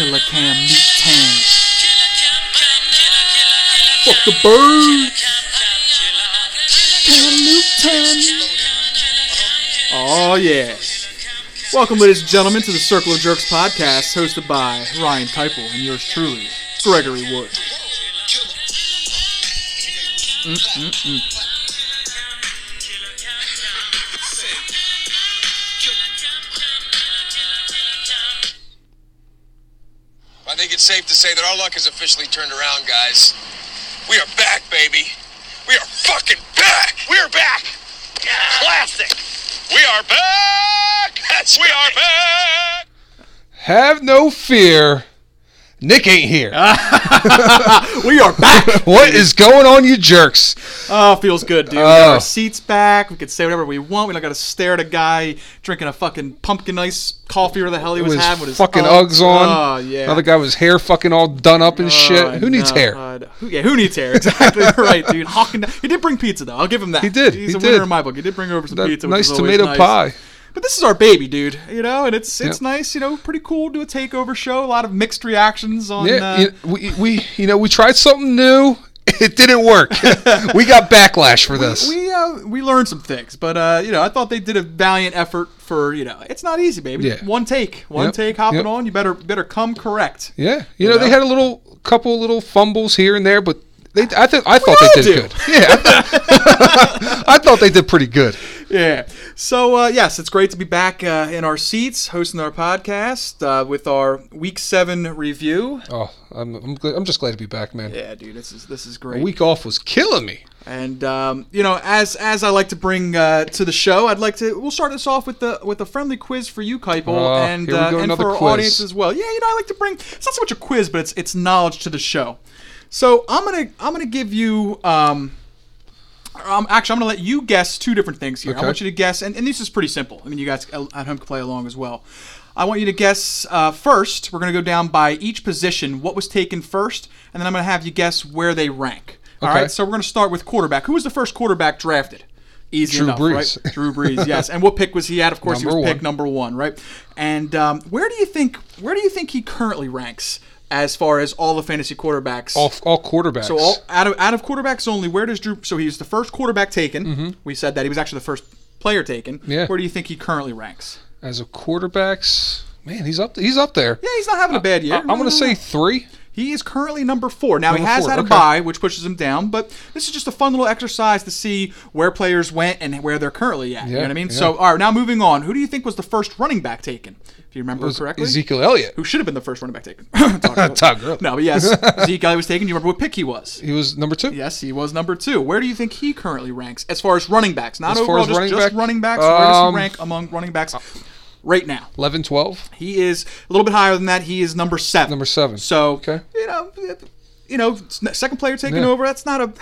Killer Cam Newton. Fuck the bird. Cam Newton. Oh yeah. Welcome, ladies and gentlemen, to the Circle of Jerks podcast, hosted by Ryan Keipel and yours truly, Gregory Wood. Mm-mm-mm. It's safe to say that our luck has officially turned around, guys. We are back, baby. We are fucking back. We are back. Classic. We are back. That's we are back. Have no fear. Nick ain't here. We are back! what is going on, you jerks? Oh, feels good, dude. We got Oh. our seats back. We can say whatever we want. We don't got to stare at a guy drinking a fucking pumpkin ice coffee or the hell he was With having with his fucking Uggs on. Oh, yeah. Another guy with his hair fucking all done up and Oh, shit. Who needs no, hair? God. Who, yeah, who needs hair? Exactly right, dude. Hawking. He did bring pizza though. I'll give him that. He did, He's he a winner did. in my book. He did bring over some That pizza. nice tomato nice. pie. But this is our baby, dude. You know, and it's it's Yep. nice. You know, pretty cool. to Do a takeover show. A lot of mixed reactions on. Yeah, uh, we, we you know we tried something new. It didn't work. we got backlash for this. we uh, we learned some things, but uh, you know, I thought they did a valiant effort for you know, it's not easy, baby. Yeah. One take, one Yep, take, hopping yep. on. You better better come correct. yeah, you know, they had a little couple little fumbles here and there, but they I think I thought they did do. good. Yeah, I, I thought they did pretty good. Yeah. So uh, yes, it's great to be back uh, in our seats, hosting our podcast uh, with our Week Seven review. Oh, I'm I'm, glad, I'm just glad to be back, man. Yeah, dude, this is this is great. A week off was killing me. And um, you know, as as I like to bring uh, to the show, I'd like to we'll start this off with the with a friendly quiz for you, Keipel, Oh, and uh, go, and for our quiz. audience as well. Yeah, you know, I like to bring it's not so much a quiz, but it's it's knowledge to the show. So I'm gonna I'm gonna give you um. Um, actually, I'm going to let you guess two different things here. I want you to guess, and, and this is pretty simple. I mean, you guys at home can play along as well. I want you to guess uh, first. We're going to go down by each position, what was taken first, and then I'm going to have you guess where they rank. All Okay. right, so we're going to start with quarterback. Who was the first quarterback drafted? Easy Drew enough, Brees. right? Drew Brees, yes. And what pick was he at? Of course, he Number was pick number one, right? And um, where do you think where do you think he currently ranks as far as all the fantasy quarterbacks? All, all quarterbacks. So all, out of out of quarterbacks only, where does Drew? So he's the first quarterback taken. Mm-hmm. We said that he was actually the first player taken. Yeah. Where do you think he currently ranks? as a quarterbacks, man, he's up. He's up there. Yeah, he's not having a bad year. I, am going to say three. he is currently number four. Now he has four, had a okay. bye, which pushes him down. But this is just a fun little exercise to see where players went and where they're currently at. Yeah, you know what I mean? yeah. So all right, now moving on. Who do you think was the first running back taken? If you remember correctly. Ezekiel Elliott. who should have been the first running back taken? Todd Gurley. Todd Gurley. No, but yes, Zeke Elliott was taken. You remember what pick he was? He was number two. Yes, he was number two. Where do you think he currently ranks as far as running backs? Not As far overall, as just, running just back? running backs. Where does Um, he rank among running backs right now? 11, 12. He is a little bit higher than that. He is number seven. Number seven. So, Okay. you know, you know, second player taking Yeah. over. That's not a,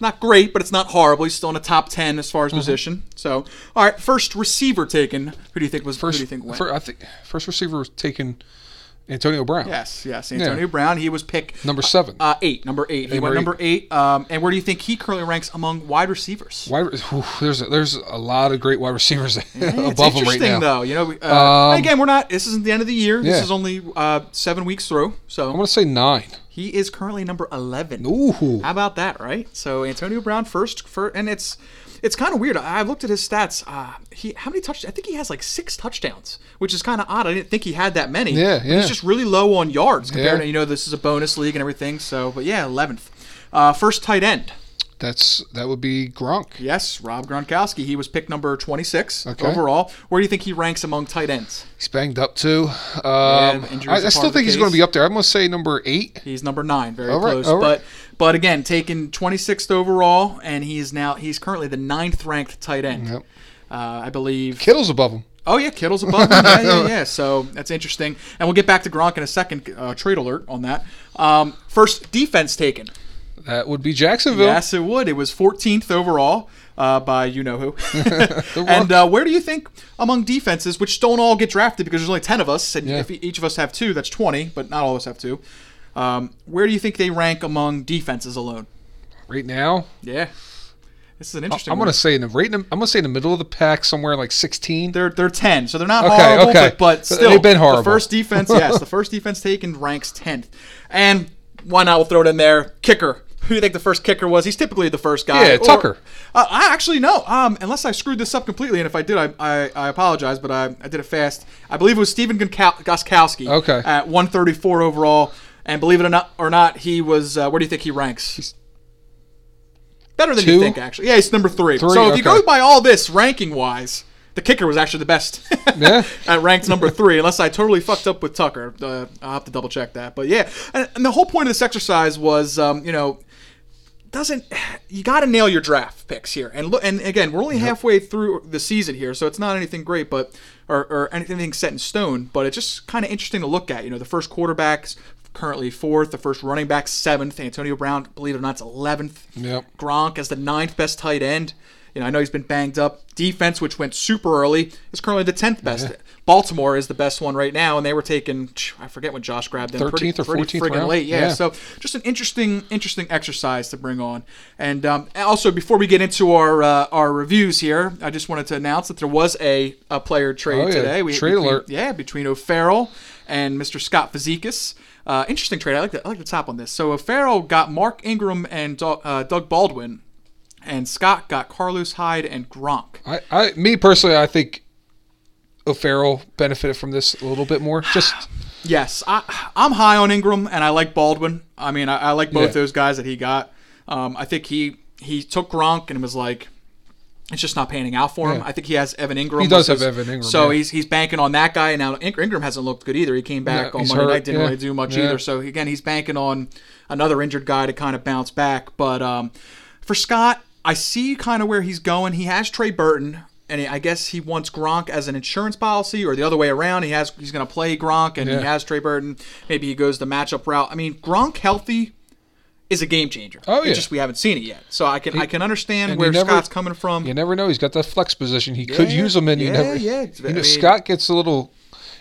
not great, but it's not horrible. He's still in the top ten as far Mm-hmm. as position. So, all right, first receiver taken. Who do you think was? First, who do you think went? fir- I think first receiver was taken Antonio Brown. yes, yes, Antonio Brown. He was pick Number seven. uh, eight. Number eight. He Number went eight. number eight. Um, and where do you think he currently ranks among wide receivers? Wide, whew, there's a, there's a lot of great wide receivers Yeah, above him right interesting, now. though. You know, we- uh, Um, again, we're not. This isn't the end of the year. This is only uh, seven weeks through. So I'm gonna say nine. He is currently number eleven. Ooh, How about that, right? So Antonio Brown first, for, and it's it's kind of weird. I looked at his stats. Uh, he how many touchdowns? I think he has like six touchdowns, which is kind of odd. I didn't think he had that many. Yeah, yeah. He's just really low on yards compared Yeah. to you know this is a bonus league and everything. So, but yeah, eleventh. Uh, first tight end. That's that would be Gronk. Yes, Rob Gronkowski. He was picked number 26 Okay. overall. Where do you think he ranks among tight ends? He's banged up too. Um, I, I still think he's going to be up there. I'm going to say number eight. He's number nine, very right, close. right. But but again, taken 26th overall, and he is now he's currently the ninth ranked tight end. Yep. Uh, I believe. Kittle's above him. Oh yeah, Kittle's above him. Yeah, yeah, yeah. So that's interesting, and we'll get back to Gronk in a second. Uh, trade alert on that. Um, first defense taken. That would be Jacksonville. Yes, it would. It was 14th overall uh, by you know who. And uh, where do you think among defenses, which don't all get drafted because there's only 10 of us, and Yeah. if each of us have two, that's 20, but not all of us have two. Um, where do you think they rank among defenses alone? right now, Yeah. This is an interesting. I'm gonna say in the right. I'm gonna say in the middle of the pack, somewhere like 16. They're they're ten, so they're not Okay, horrible, okay. but, but still, they've been horrible. The first defense, yes, the first defense taken ranks tenth, and why not? We'll throw it in there. Kicker. Who do you think the first kicker was? He's typically the first guy. Yeah, Or- Tucker. Uh, I actually no. Um, unless I screwed this up completely, and if I did, I I, I apologize, but I, I did it fast. I believe it was Stephen Gostkowski. Okay. At 134 overall, and believe it or not, or not, he was. Uh, where do you think he ranks? Better than you think, actually. Yeah, he's number three. Three, so if you go by all this ranking wise, the kicker was actually the best. Yeah. At ranked number three, unless I totally fucked up with Tucker. Uh, I'll have to double check that. But yeah, and, and the whole point of this exercise was, um, you know, doesn't you got to nail your draft picks here. And look and again we're only halfway through the season here so it's not anything great but or, or anything set in stone but it's just kind of interesting to look at. You know the first quarterbacks currently fourth the first running back seventh antonio brown believe it or not is 11th Yep. gronk as the ninth best tight end you know i know he's been banged up defense which went super early is currently the 10th best baltimore is the best one right now and they were taking i forget when josh grabbed them pretty, 13th or 14th friggin' round? late yeah, Yeah. so just an interesting interesting exercise to bring on and um, also before we get into our uh, our reviews here i just wanted to announce that there was a, a player trade Oh, yeah. today Trade between, alert. yeah between o'farrell and mr scott Fazekas. Uh, interesting trade. I like the, I like the top on this. So O'Farrell got Mark Ingram and Doug, uh, Doug Baldwin, and Scott got Carlos Hyde and Gronk. I, I, me personally, I think O'Farrell benefited from this a little bit more. Just Yes, I, I'm high on Ingram, and I like Baldwin. I mean, I, I like both Yeah. those guys that he got. Um, I think he he took Gronk and was like, it's just not panning out for him. Yeah. I think he has Evan Engram. He does have Evan Engram, So yeah. he's he's banking on that guy. And now Ingram hasn't looked good either. He came back on Monday hurt, night, didn't really do much either. So again, he's banking on another injured guy to kind of bounce back. But um, for Scott, I see kind of where he's going. He has Trey Burton. And I guess he wants Gronk as an insurance policy, or the other way around. He has he's going to play Gronk, and Yeah. he has Trey Burton. Maybe he goes the matchup route. I mean, Gronk healthy is a game changer. Oh, It's yeah. just we haven't seen it yet. So I can I can understand where never- Scott's coming from. you never know. He's got that flex position. He could use him, and you never. yeah. You I know, mean- Scott gets a little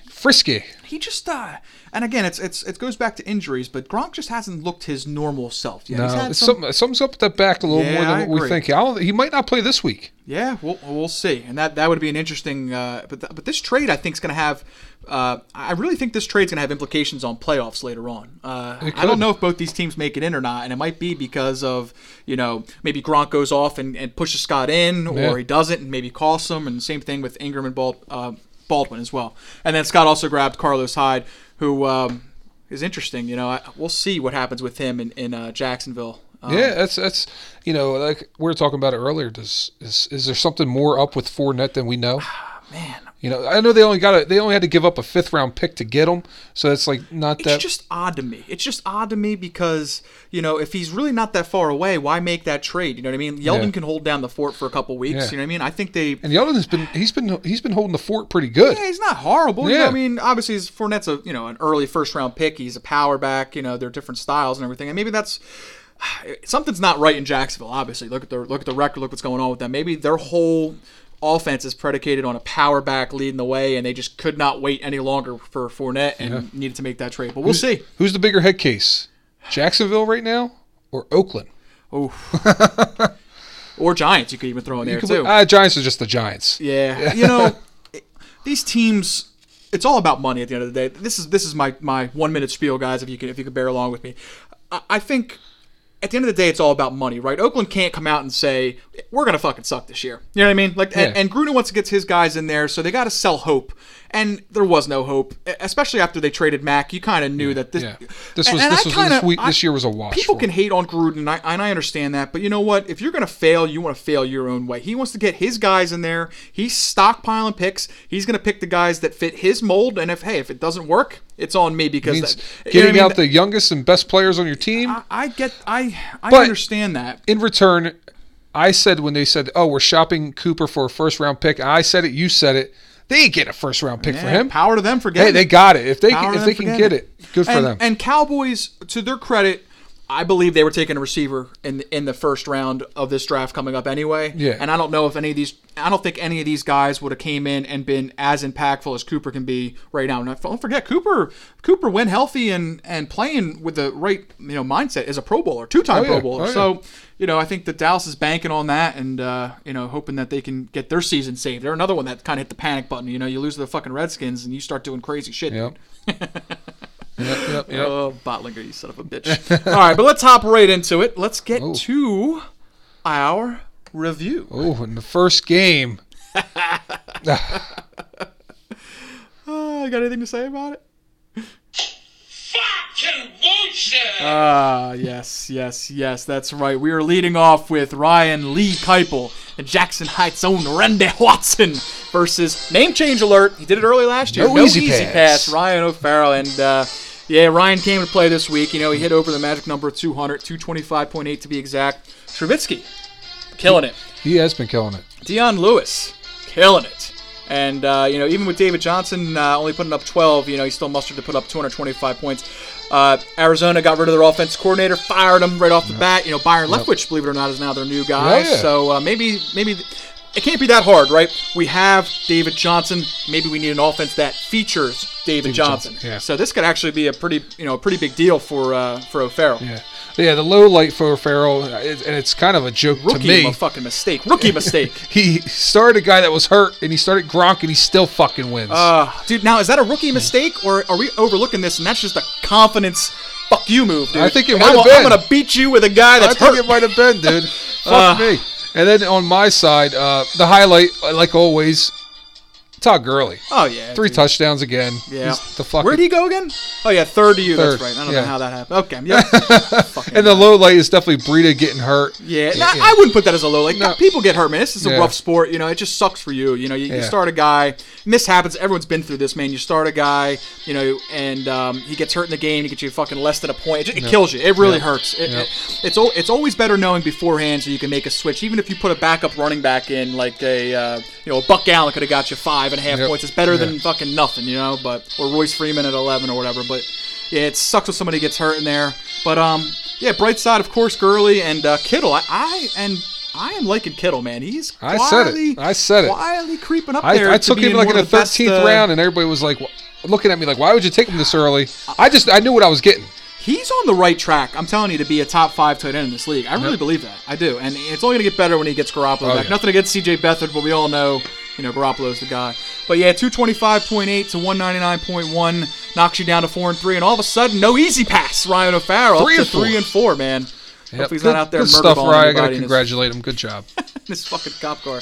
frisky. He just uh and again it's it's it goes back to injuries, but Gronk just hasn't looked his normal self yet. No, He's had it's some- something, something's up with that back a little Yeah, more than I what we agree. think. I don't, he might not play this week. Yeah, we'll, we'll see, and that that would be an interesting. Uh, but th- but this trade I think is going to have. Uh, I really think this trade's going to have implications on playoffs later on. Uh, I don't know if both these teams make it in or not, and it might be because of you know maybe Gronk goes off and, and pushes Scott in, or he doesn't and maybe costs him, and same thing with Ingram and Bald, uh, Baldwin as well. And then Scott also grabbed Carlos Hyde, who um, is interesting. You know, I, we'll see what happens with him in in uh, Jacksonville. Um, yeah, that's that's you know like we were talking about it earlier. Does is is there something more up with Fournette than we know? man, You know, I know they only got a, they only had to give up a fifth round pick to get him, so it's like not It's that. It's just odd to me. It's just odd to me because you know if he's really not that far away, why make that trade? You know what I mean? Yeldon Yeah. can hold down the fort for a couple weeks. Yeah. You know what I mean? I think they. and Yeldon's been he's been he's been holding the fort pretty good. Yeah, he's not horrible. You know Yeah. I mean, obviously, his Fournette's a you know an early first round pick. He's a power back. You know, they're different styles and everything. And maybe that's something's not right in Jacksonville. Obviously, look at the look at the record. Look what's going on with them. Maybe their whole offense is predicated on a power back leading the way, and they just could not wait any longer for Fournette and needed to make that trade. But we'll see. Who's the bigger head case, Jacksonville right now or Oakland? Oh. or Giants, you could even throw in there could too. ah, Giants are just the Giants. yeah, you know, these teams. It's all about money at the end of the day. This is this is my my one minute spiel, guys. If you can if you could bear along with me, I, I think at the end of the day, it's all about money, right? Oakland can't come out and say we're gonna fucking suck this year. You know what I mean? Like, and, and Gruden wants to get his guys in there, so they got to sell hope. And there was no hope, especially after they traded Mack. You kind of knew that this. Yeah. This was and this was kinda- this, week, I- this year was a wash. People can hate on Gruden, and I, and I understand that. But you know what? If you're going to fail, you want to fail your own way. He wants to get his guys in there. He's stockpiling picks. He's going to pick the guys that fit his mold. And if hey, if it doesn't work, it's on me because that, getting I mean? out the youngest and best players on your team. I, I get. I I But- understand that. in return, I said when they said, "Oh, we're shopping Cooper for a first round pick," I said it. You said it. They ain't getting a first round pick for him. Power to them for getting. Hey, they got it. If they can, if they can get it, good for and, them. And Cowboys, to their credit, I believe they were taking a receiver in in the first round of this draft coming up anyway. Yeah. And I don't know if any of these I don't think any of these guys would have came in and been as impactful as Cooper can be right now. And don't forget Cooper Cooper when healthy and and playing with the right you know mindset is a Pro Bowler, two time Oh, yeah. Pro Bowler. Oh, yeah. So you know I think that Dallas is banking on that and uh, you know hoping that they can get their season saved. They're another one that kind of hit the panic button. You know you lose to the fucking Redskins and you start doing crazy shit. Yep. yep, yep, yep. Oh, Botlinger, you son of a bitch. All right, but let's hop right into it. Let's get Oh. to our review. Oh, in the first game, Uh, you got anything to say about it? Fucking bullshit! Ah, yes, yes, yes, that's right. We are leading off with Ryan Lee Keipel and Jackson Heights' own Randy Watson versus name change alert. He did it early last year. No easy pass. Ryan O'Farrell. And uh, yeah, Ryan came to play this week. You know, he hit over the magic number of 200, 225.8 to be exact. Trubisky, killing it. he has been killing it. Dion Lewis, killing it. And, uh, you know, even with David Johnson uh, only putting up 12, you know, he still mustered to put up 225 points. Uh, Arizona got rid of their offense coordinator, fired him right off the bat. You know, Byron Leftwich, believe it or not, is now their new guy. Yeah, yeah. So uh, maybe, maybe it can't be that hard, right? We have David Johnson. Maybe we need an offense that features David, Johnson. Johnson, yeah. So this could actually be a pretty, you know, a pretty big deal for uh, for O'Farrell. Yeah, yeah. The low light for Farrell, and it's kind of a joke Rookie to me. a fucking mistake. Rookie mistake. He started a guy that was hurt, and he started Gronk, and he still fucking wins. Uh, dude, now is that a rookie mistake, or are we overlooking this and that's just a confidence fuck you move, dude? I think it might I'm, have I'm gonna beat you with a guy I think hurt. it might have been, dude. Fuck Uh. me. And then on my side, uh, the highlight, like always, Todd Gurley. oh yeah, Three dude. touchdowns again. Yeah. He's the fucking, Where'd he go again? Oh yeah, third to you. Third, That's right. I don't yeah. know how that happened. Okay, yeah. And the low light is definitely Breida getting hurt. Yeah, nah, I wouldn't put that as a low. light. No. people get hurt, man. This is a Yeah. rough sport. You know, it just sucks for you. You know, you, you start a guy, this happens. Everyone's been through this, man. You start a guy, you know, and um, he gets hurt in the game. He gets you fucking less than a point. It, just, it kills you. It really Yeah. hurts. It, Yeah. it- it's it's always better knowing beforehand so you can make a switch. Even if you put a backup running back in, like a uh, you know, a Buck Allen could have got you five and a half Yep. points. It's better than fucking nothing, you know. But or Royce Freeman at eleven or whatever. But yeah, it sucks when somebody gets hurt in there. But um, yeah, bright side, of course, Gurley and uh, Kittle. I, I and I am liking Kittle, man. He's I quietly, said it. I said it. quietly creeping up I, there. I to took him like in the of the best, thirteenth uh, round, and everybody was like, looking at me like, "Why would you take him this early?" I just I knew what I was getting. He's on the right track. I'm telling you to be a top five tight end in this league. I really believe that. I do, and it's only going to get better when he gets Garoppolo Oh, back. yeah. Nothing against C.J. Beathard, but we all know, you know, Garoppolo's the guy. But yeah, 225.8 to 199.1 knocks you down to four and three, and all of a sudden, no easy pass. Ryan O'Farrell Three to three four. and four, man. Yep. Hopefully he's good, not out there good stuff, Ryan. I gotta his- congratulate him. Good job. this fucking cop car.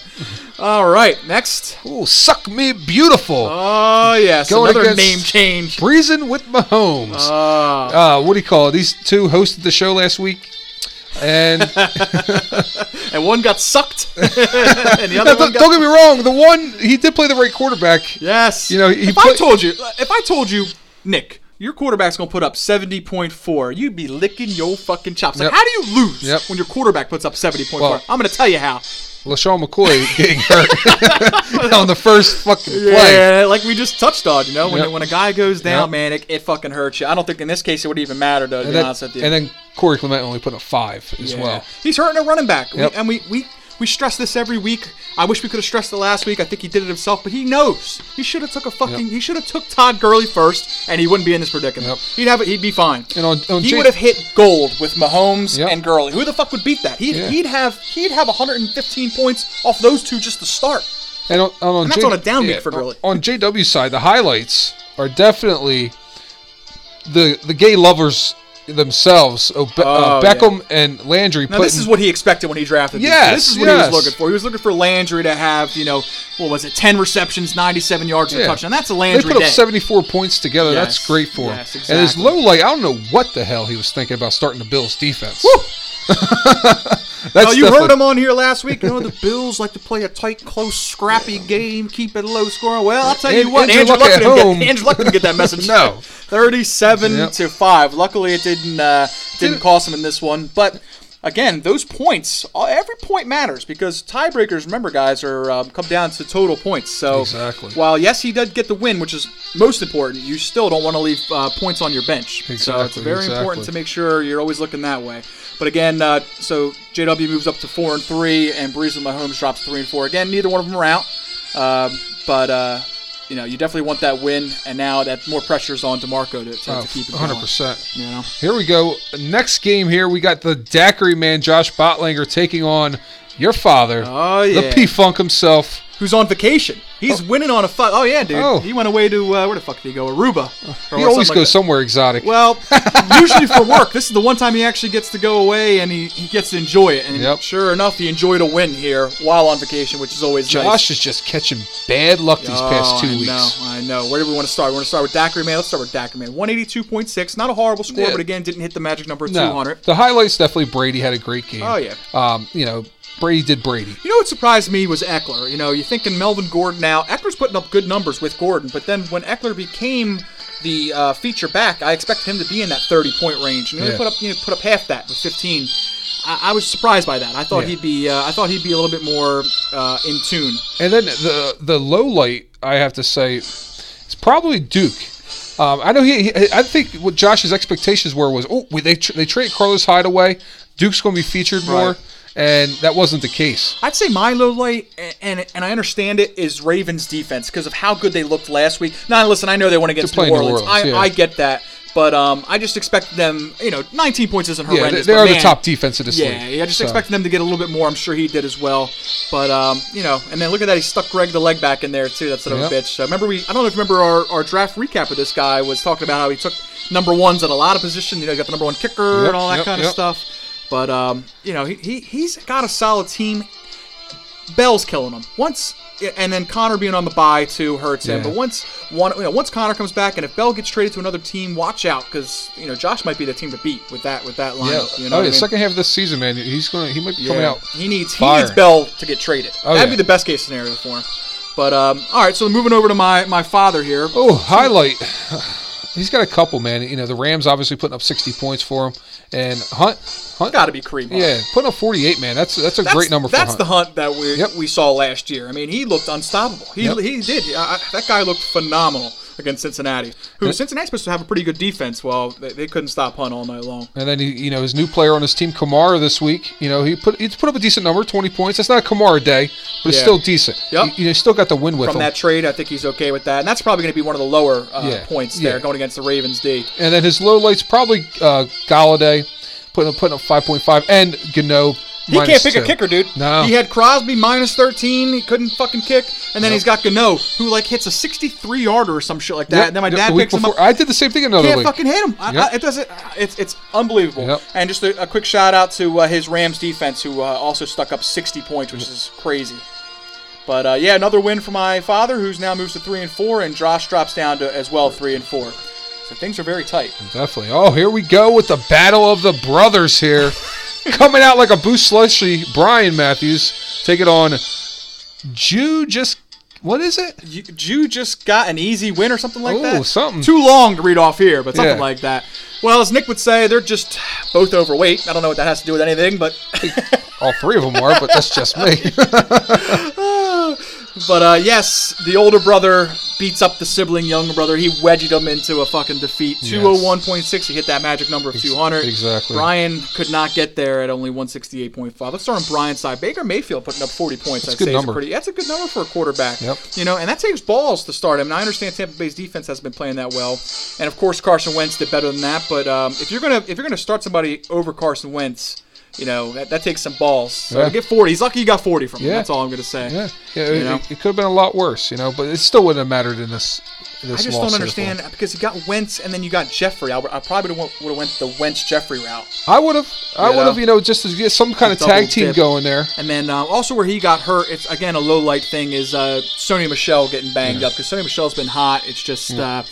All right, next. Oh, suck me beautiful. Oh yes, Going another name change. Breezing with Mahomes. Ah. uh, what do you call it? These two hosted the show last week, and and one got sucked, and the other don't, one got. don't get me wrong. The one he did play the right quarterback. Yes. You know, he if I told you, if I told you, Nick, your quarterback's gonna put up seventy point four, you'd be licking your fucking chops. Like, Yep. how do you lose Yep. when your quarterback puts up seventy point four? Well- I'm gonna tell you how. LeSean McCoy getting hurt on the first fucking play. Yeah, like we just touched on. You know, when Yep. when a guy goes down, man, it, it fucking hurts you. I don't think in this case it would even matter, though. To And be then, honest with you. and then Corey Clement only put up five as Yeah. well. He's hurting a running back. We- and we, we, we stress this every week. I wish we could have stressed it last week. I think he did it himself, but he knows. He should have took a fucking. Yep. He should have took Todd Gurley first, and he wouldn't be in this predicament. Yep. He'd have. He'd be fine. And on- on he J- would have hit gold with Mahomes Yep. and Gurley. Who the fuck would beat that? He'd, Yeah. he'd have he'd have 115 points off those two just to start. And on, and on And that's on a down week for Gurley. On JW side, the highlights are definitely the the gay lovers themselves. Oh, Be- Oh, uh, Beckham and Landry. Now this is what he expected when he drafted. Yes, this is what yes. he was looking for. He was looking for Landry to have you know what was it, 10 receptions, 97 yards, and a Yeah. touchdown. That's a They Landry put up day. 74 points together. Yes, That's great for him. yes, And his low light, I don't know what the hell he was thinking about starting the Bills defense. Oh, That's you heard definitely- him on here last week. You know the Bills like to play a tight, close, scrappy game, keep it low scoring. Well, I'll tell you what, Andrew Andrew Luck didn't home. get, Andrew Luck didn't get that message. No. thirty-seven Yep. to five. Luckily, it didn't uh, didn't Didn't- cost him in this one. But again, those points, every point matters because tiebreakers, remember, guys, are um, come down to total points. So Exactly. while yes, he did get the win, which is most important, you still don't want to leave uh, points on your bench. so it's Exactly, very important to make sure you're always looking that way. But again, uh, so JW moves up to four and three, and Breeze and Mahomes drops three and four. Again, neither one of them are out, um, but. You know, you definitely want that win, and now that more pressure's on Demarco to, to, Oh, to keep it going. 100%. You know, Here we go. Next game here, we got the Daiquiri man, Josh Botlanger, taking on your father, Oh, the. P Funk himself. Who's on vacation. He's winning on a fuck. Oh yeah, dude. Oh. He went away to uh, where the fuck did he go? Aruba. Or He always something like goes somewhere exotic. Well, usually for work. This is the one time he actually gets to go away and he, he gets to enjoy it. And Yep. sure enough, he enjoyed a win here while on vacation, which is always Josh nice. is just catching bad luck these past two I weeks. know, I know. Where do we want to start? We want to start with Daiquiri Man. Let's start with Daiquiri Man. 182.6. Not a horrible score, Yeah. but again, didn't hit the magic number of No, 200. the highlights definitely Brady had a great game. Oh, yeah. Um, you know, Brady did Brady. You know what surprised me was Ekeler. You know, you're thinking Melvin Gordon now. Ekeler's putting up good numbers with Gordon, but then when Ekeler became the uh, feature back, I expected him to be in that 30 point range, and he Yeah. put up you know, put up half that with 15. I, I was surprised by that. I thought Yeah. he'd be uh, I thought he'd be a little bit more uh, in tune. And then the the low light, I have to say, is probably Duke. Um, I know he, he- I think what Josh's expectations were was, oh, they tr- they trade Carlos Hyde away. Duke's going to be featured more, Right. And that wasn't the case. I'd say my low light, and and I understand it, is Ravens defense because of how good they looked last week. Now, listen, I know they went against New New Orleans. Orleans, I, yeah. I get that, but um, I just expect them. You know, 19 points isn't horrendous. Yeah, they, horrendous. they but are the top defense of this Yeah, league. yeah, I just So, expected them to get a little bit more. I'm sure he did as well. But um, you know, and then look at that, he stuck Greg the leg back in there too. That's son of a Yep. bitch. So remember we, I don't know if you remember our, our draft recap of this guy was talking about how he took number ones at a lot of positions. You know, he got the number one kicker Yep, and all that yep, kind of stuff. But um, you know, he, he he's got a solid team. Bell's killing him. Once and then Connor being on the bye too hurts him. Yeah. But once one, you know, once Connor comes back, and if Bell gets traded to another team, watch out because you know Josh might be the team to beat with that with that Yeah. lineup. You know oh, yeah. I mean? Second half of this season, man, he's going. He might be coming Yeah. out. He needs he needs Bell to get traded. Oh, That'd yeah. be the best case scenario for him. But um, all right, so moving over to my my father here. Oh, highlight. He's got a couple, man. You know, the Rams obviously putting up 60 points for him, and Hunt, Hunt, Got to be Kareem. Hunt. yeah, putting up 48, man. That's that's a That's, great number for that's Hunt. the hunt that we Yep. we saw last year. I mean, he looked unstoppable. He, Yep. he did. I- that guy looked phenomenal against Cincinnati. Who. Cincinnati's supposed to have a pretty good defense. Well, they, they couldn't stop Hunt all night long. And then he, you know, his new player on his team, Kamara, this week. You know, he put he's put up a decent number, 20 points. That's not a Kamara day, but it's Yeah. still decent. Yep. You, you know, he's still got the win with From him. that trade, I think he's okay with that, and that's probably going to be one of the lower uh, Yeah. points there Yeah. going against the Ravens D. And then his low lights probably uh, Golladay, putting up, putting up 5.5, and Gano. He can't pick a kicker, dude. No. He had Crosby minus 13. He couldn't fucking kick. And then he's got Gano, who like hits a 63 yarder or some shit like that. Yep, And then my dad picks him up. I did the same thing another Can't fucking hit him. I, Yep. I, it doesn't. It's it's unbelievable. And just a, a quick shout out to uh, his Rams defense, who uh, also stuck up 60 points, which is crazy. But uh, yeah, another win for my father, who's now moves to three and four, and Josh drops down to as well three and four. So things are very tight. Definitely. Oh, here we go with the battle of the brothers here. Coming out like a boost slushy, Brian Matthews Take it on Jew just what is it? Jew just got an easy win or something like Ooh, that. something. Too long to read off here, but something Yeah. like that. Well, as Nick would say, they're just both overweight. I don't know what that has to do with anything, but All three of them are, but that's just me. but uh, yes, the older brother beats up the sibling younger brother. He wedged him into a fucking defeat. Yes. 201.6. He hit that magic number of 200. exactly. Brian could not get there at only 168.5. Let's start on Brian's side. Baker Mayfield putting up 40 points. That's I'd say is pretty. That's a good number for a quarterback. Yep. You know, and that takes balls to start him. And I understand Tampa Bay's defense hasn't been playing that well, and of course Carson Wentz did better than that. But um, if you're gonna if you're gonna start somebody over Carson Wentz. You know that, that takes some balls. So Yeah. to get 40, he's lucky he got 40 from him. Yeah. That's all I'm gonna say. yeah, yeah. It, it could have been a lot worse, you know, but it still wouldn't have mattered in this. This I just don't understand because you got Wentz and then you got Jeffery. I, I probably would have went the Wentz Jeffrey route. I would have, I would have, you know, just to get some kind of tag team dip. going there. And then uh, also where he got hurt, it's again a low light thing is uh, Sony Michel getting banged up because Sony Michel's been hot. It's just uh,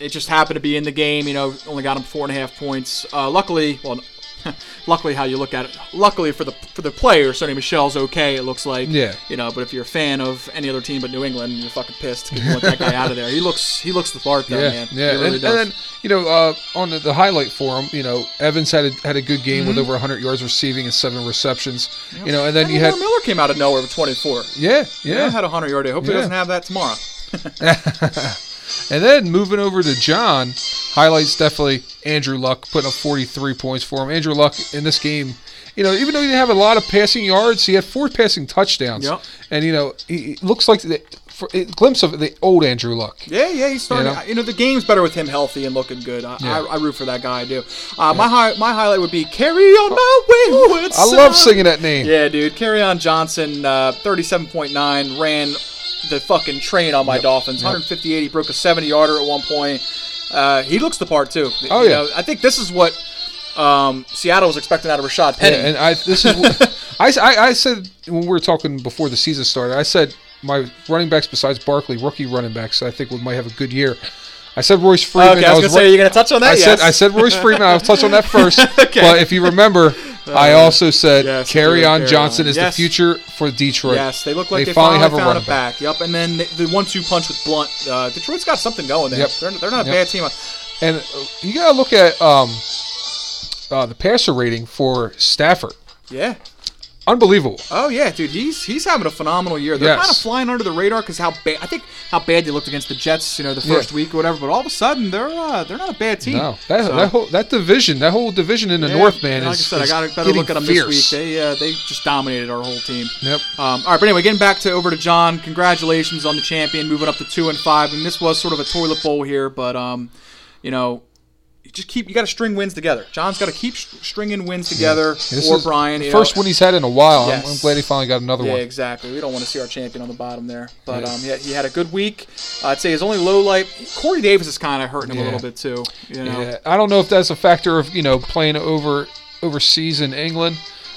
it just happened to be in the game. You know, only got him four and a half points. Uh, luckily, well, luckily how you look at it. Luckily for the for the player, Sony Michel's okay. It looks like. Yeah. You know, but if you're a fan of any other team but New England, you're fucking pissed because you want that guy out of there. He looks he looks the part though, Yeah, man. yeah, really and, does. and then you know uh, on the, the highlight for him, you know Evans had a, had a good game with Mm-hmm. over 100 yards receiving and seven receptions. You know, and then And you had Miller came out of nowhere with 24. yeah, Yeah, yeah, had a 100 yard day. Hopefully, Yeah. he doesn't have that tomorrow. and then moving over to John, highlights definitely Andrew Luck putting up 43 points for him. Andrew Luck in this game. You know, even though he didn't have a lot of passing yards, he had four passing touchdowns. Yep. And you know, he, looks like the, a glimpse of the old Andrew Luck. Yeah, yeah, he's starting. You You know? know, the game's better with him healthy and looking good. I, Yeah. I, I root for that guy. I do. Uh, My hi- my highlight would be carry on my wayward I love singing that name. Yeah, dude. Kerryon Johnson, uh, 37.9, ran the fucking train on my Dolphins. 158. He broke a 70 yarder at one point. Uh, he looks the part too. Oh, You yeah. know, I think this is what um, Seattle was expecting out of Rashaad Penny. Yeah, and I this is I, I I said when we were talking before the season started. I said my running backs besides Barkley, rookie running backs, I think we might have a good year. I said Royce Freeman. okay, I was gonna say right- you're gonna touch on that. I yes. said I said Royce Freeman. I'll touch on that first. Okay. But if you remember, I also said yes, Kerryon Johnson is Yes. the future for Detroit. Yes, they look like They they, finally finally, have a found running it back. Yep, and then the, the one-two punch with Blount. Uh, Detroit's got something going there. Yep. They're, they're not a Yep. bad team. And uh, you gotta look at um, uh, the passer rating for Stafford. Yeah. Unbelievable. Oh yeah, dude. He's he's having a phenomenal year. They're Yes. kind of flying under the radar because how bad I think how bad they looked against the Jets. You know, the Yeah. first week or whatever. But all of a sudden, they're uh, they're not a bad team. No, that, So, that whole that division, that whole division in the yeah, North, man, Like is, I said, I got a better look at them fierce. this week. They uh, they just dominated our whole team. Yep. Um, all right, but anyway, getting back to over to John. Congratulations on the champion, moving up to two and five. And this was sort of a toilet bowl here, but um, you know, just keep you got to string wins together. John's got to keep stringing wins together, This or Brian. the first know. one he's had in a while. I'm- I'm, glad he finally got another one. Yeah, one. exactly. We don't want to see our champion on the bottom there. But Yeah. um, yeah, he had a good week. Uh, I'd say his only low light. Corey Davis is kind of hurting him Yeah. a little bit too. You know. Yeah, I don't know if that's a factor of you know playing over overseas in England.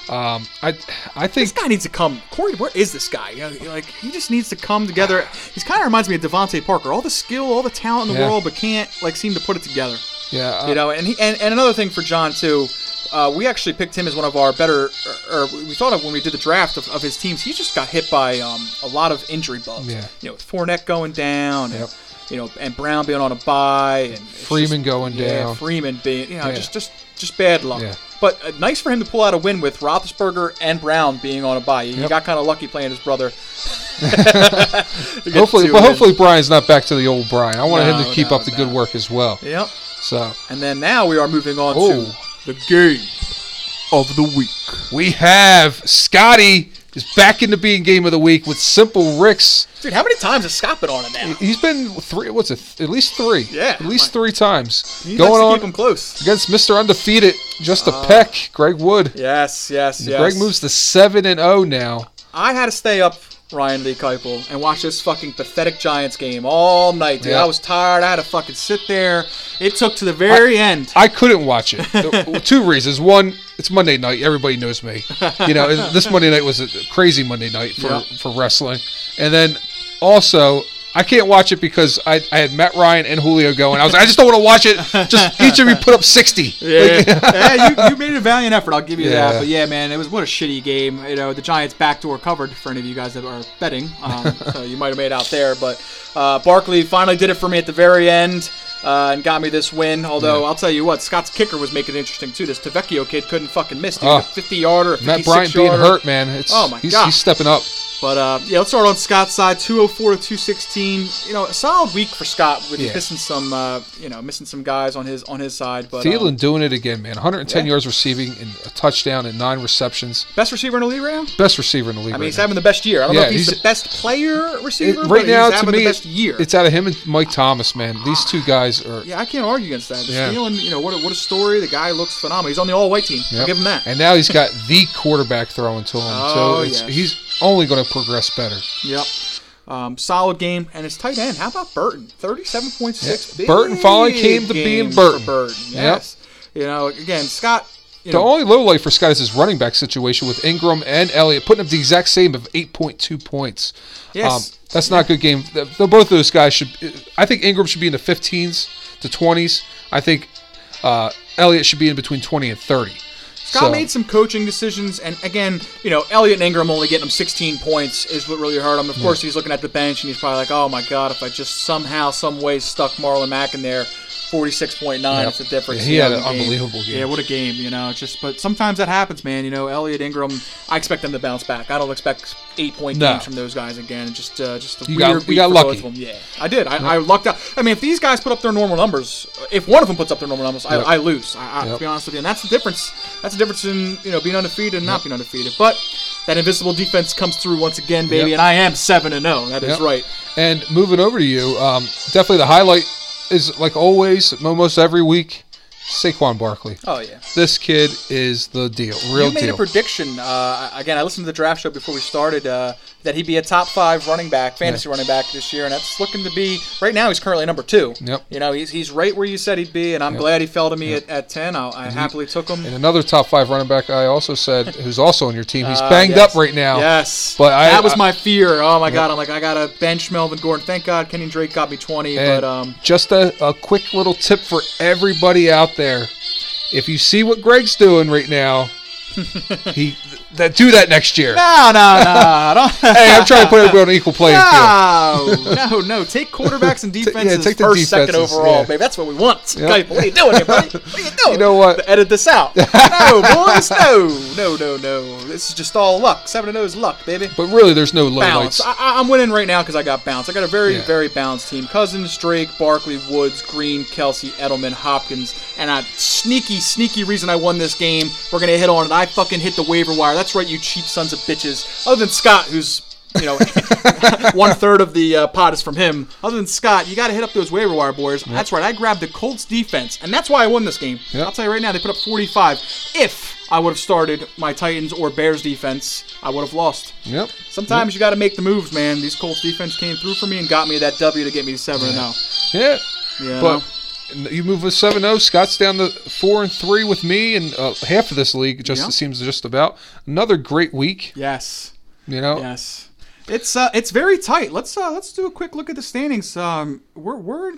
Um, I I This guy needs to come. Corey, where is this guy? Like he just needs to come together. He's kind of reminds me of DeVante Parker. All the skill, all the talent in the Yeah. world, but can't like seem to put it together. Yeah, uh, You know, and he and, and another thing for John too. Uh, we actually picked him as one of our better, or, or we thought of when we did the draft of, of his teams. He just got hit by um, a lot of injury bugs. Yeah. You know, with Fournette going down, and, Yep. you know, and Brown being on a bye, and Freeman just- going yeah, down. Freeman being, you know, Yeah. just just just bad luck. Yeah. But uh, nice for him to pull out a win with Roethlisberger and Brown being on a bye. He Yep. got kind of lucky playing his brother. Hopefully, but wins. hopefully Brian's not back to the old Brian. I want him to keep no, up the no. good work as well. Yep. So And then now we are moving on Oh. to the game of the week. we have Scotty is back into being game of the week with Simple Ricks. Dude, how many times has Scott been on it now? He's been three. What's it? At least three. Yeah. At least three times. He Going on keep him close. against Mr. Undefeated, just a uh, peck, Greg Wood. Yes, yes, yes. Greg moves to seven and zero now. I had to stay up, Ryan Lee Keipel, and watch this fucking pathetic Giants game all night, dude. Yeah. I was tired. I had to fucking sit there. It took to the very end. I couldn't watch it. Two reasons. One, it's Monday night. Everybody knows me. You know, this Monday night was a crazy Monday night for, Yeah. for wrestling. And then also, I can't watch it because I, I had Matt Ryan and Julio going. I was like, I just don't want to watch it. Just each of you put up 60. Yeah, Like- yeah you, you made a valiant effort. I'll give you Yeah. that. But yeah, man, it was what a shitty game. You know, the Giants backdoor covered for any of you guys that are betting. Um, so you might have made out there. But uh, Barkley finally did it for me at the very end. Uh, and got me this win. Although Yeah. I'll tell you what, Scott's kicker was making it interesting too. This Tavecchio kid couldn't fucking miss. Dude, Oh. a 50 yarder, a 56 Matt Bryant being hurt, man. It's, Oh, my he's, God. he's stepping up. But uh, yeah, let's start on Scott's side. 204 to 216. You know, a solid week for Scott with Yeah. missing some, uh, you know, missing some guys on his on his side. But Thielen um, doing it again, man. 110 yeah. yards receiving and a touchdown and nine receptions. best receiver in the league right now. Best receiver in the league. I mean, right he's now. having the best year. I don't know Yeah, if he's, he's- the best player receiver, It- but right now, he's to me, the best year. it's out of him and Mike Thomas, man. These two guys are. yeah, I can't argue against that. The Yeah. Thielen, you know, what a, what a story. The guy looks phenomenal. He's on the all-white team. I'll give him that. And now he's got the quarterback throwing to him. Oh, so it's, yes. he's only going to progress better. Yep. Um, solid game, and it's tight end. How about Burton? Thirty-seven point six. Yeah. Burton finally came to being Burton. Burton. Yes. You know, again, Scott. You The know, only low light for Scott is his running back situation with Ingram and Elliott putting up the exact same of 8.2 points. Yes. Um, that's not a good game. The, the- both of those guys should. I think Ingram should be in the 15s to 20s. I think uh, Elliott should be in between 20 and 30. Scott So- made some coaching decisions, and again, you know, Elliott and Ingram only getting him 16 points is what really hurt him. Of course, he's looking at the bench and he's probably like, "Oh my God, if I just somehow, some way stuck Marlon Mack in there, 46.9, it's the difference." Yeah, he you had an game. unbelievable game. Yeah, what a game, you know. Just, but sometimes that happens, man. You know, Elliott Ingram, I expect them to bounce back. I don't expect eight point No. games from those guys again. Just, uh, just a You got- weird you got lucky. both of them. Yeah, I did. I, I lucked out. I mean, if these guys put up their normal numbers, if one of them puts up their normal numbers, Yep. I, I lose. I, I, Yep. To be honest with you, and that's the difference. That's the difference in you know being undefeated and not being undefeated. But that invisible defense comes through once again, baby, Yep. and I am seven and zero. That is Yep. right. And moving over to you, um, definitely the highlight is like always, almost every week, Saquon Barkley. Oh yeah. This kid is the deal, real you made deal. a prediction. Uh, again, I listened to the draft show before we started. Uh, that he'd be a top five running back, fantasy running back this year, and that's looking to be. Right now, he's currently number two. Yep. You know, he's he's right where you said he'd be, and I'm glad he fell to me at, at ten. I, I happily took him. and another top five running back, I also said, who's also on your team. He's Uh, banged yes. up right now. Yes, But I- that was I- my fear. Oh my god, I'm like I gotta bench Melvin Gordon. Thank God Kenny Drake got me 20, And but um, just a, a quick little tip for everybody out there: if you see what Greg's doing right now, he that do that next year. no, no, no. Hey, I'm trying to put everybody on an equal playing field. No, no, no. Take quarterbacks and defenses take the first, second overall, yeah. baby. That's what we want. Yep. What are you doing here, buddy? What are you doing? You know what? Edit this out. no, boys, no, no, no, no. This is just all luck. Seven and zero is luck, baby. But really, there's no lowlights. I, I'm winning right now because I got balance. I got a very, Yeah. very balanced team. Cousins, Drake, Barkley, Woods, Green, Kelce, Edelman, Hopkins, and a sneaky, sneaky reason I won this game. We're gonna hit on it. I fucking hit the waiver wire. That's right, you cheap sons of bitches. Other than Scott, who's you know, one third of the uh, pot is from him. Other than Scott, you got to hit up those waiver wire boys. That's right. I grabbed the Colts defense, and that's why I won this game. Yep. I'll tell you right now, they put up 45. If I would have started my Titans or Bears defense, I would have lost. Yep. Sometimes you got to make the moves, man. These Colts defense came through for me and got me that W to get me to seven and zero. Yeah. Yeah. But you move with 7-0. Scott's down to four and three with me, and uh, half of this league just Yeah. it seems just about another great week. yes, You know, yes, it's uh, it's very tight. Let's uh, let's do a quick look at the standings. Um, we're we're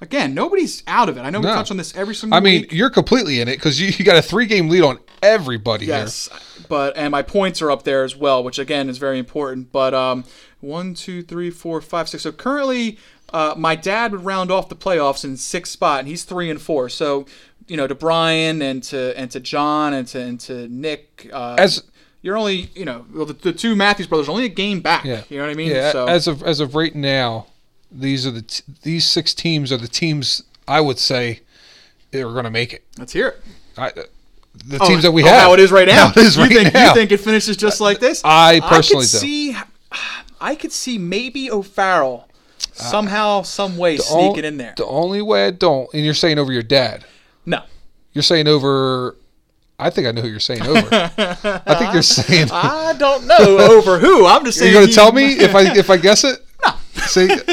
again, nobody's out of it. I know we No. touch on this every single week. I mean, week. you're completely in it because you, you got a three game lead on everybody here. Yes, but and my points are up there as well, which again is very important. But um, one, two, three, four, five, six. So currently, uh, my dad would round off the playoffs in sixth spot, and he's three and four. So you know, to Brian and to and to John and to and to Nick. Uh, As- you're only, you know, well, the, the two Matthews brothers are only a game back. Yeah. You know what I mean? Yeah. So As of as of right now, these are the t- these six teams are the teams I would say they're going to make it. let's hear it. I, uh, the teams that we Oh, have. How it is right now. How it is you think, now. You think it finishes just like this? I personally I could see. I could see maybe O'Farrell somehow, some way sneaking in there. The only way I don't, and you're saying over your dad. No. You're saying over. I think I know who you're saying over. I think you're saying. I don't know over who. I'm just saying. You're going to tell me if I if I guess it? No. See,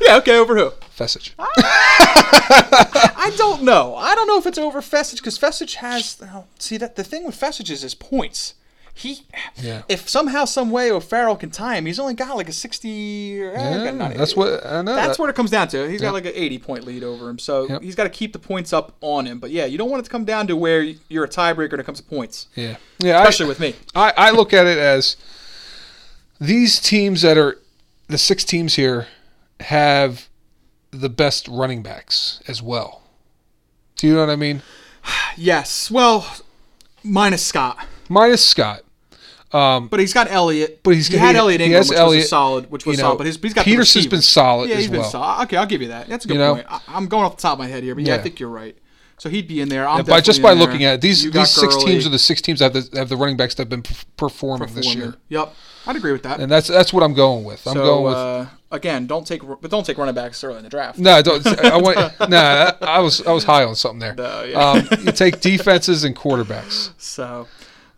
Yeah, okay, over who? Fessage. I don't know. I don't know if it's over Fessage because Fessage has. well, see that the thing with Fessage is his points. He, Yeah. if somehow, some way O'Farrell can tie him, he's only got like a sixty. eh, Yeah, not- that's what I know. That's that. what it comes down to. He's got like an 80 point lead over him. So Yep. he's got to keep the points up on him. But yeah, you don't want it to come down to where you're a tiebreaker when it comes to points, Yeah, yeah. especially I, with me. I, I look at it as these teams that are the six teams here have the best running backs as well. Do you know what I mean? Yes. Well, minus Scott. Minus Scott. But he's got Elliott. But he's he had he- Elliott Ingram, which Elliott, was solid, which was you know, solid. But his, he's got Peterson's been solid Yeah, as he's been well. solid. Okay, I'll give you that. That's a good You know? point. I, I'm going off the top of my head here, but yeah, I think you're right. So he'd be in there. I'm by just by there. looking at it, these You these six Gurley teams are the six teams that have the, have the running backs that have been p- performing this year, Yep, I'd agree with that. and that's that's what I'm going with. I'm so going with uh, again, don't take but don't take running backs early in the draft. No, don't. I want. Nah, I was I was high on something there. No, yeah. um, you take defenses and quarterbacks. So,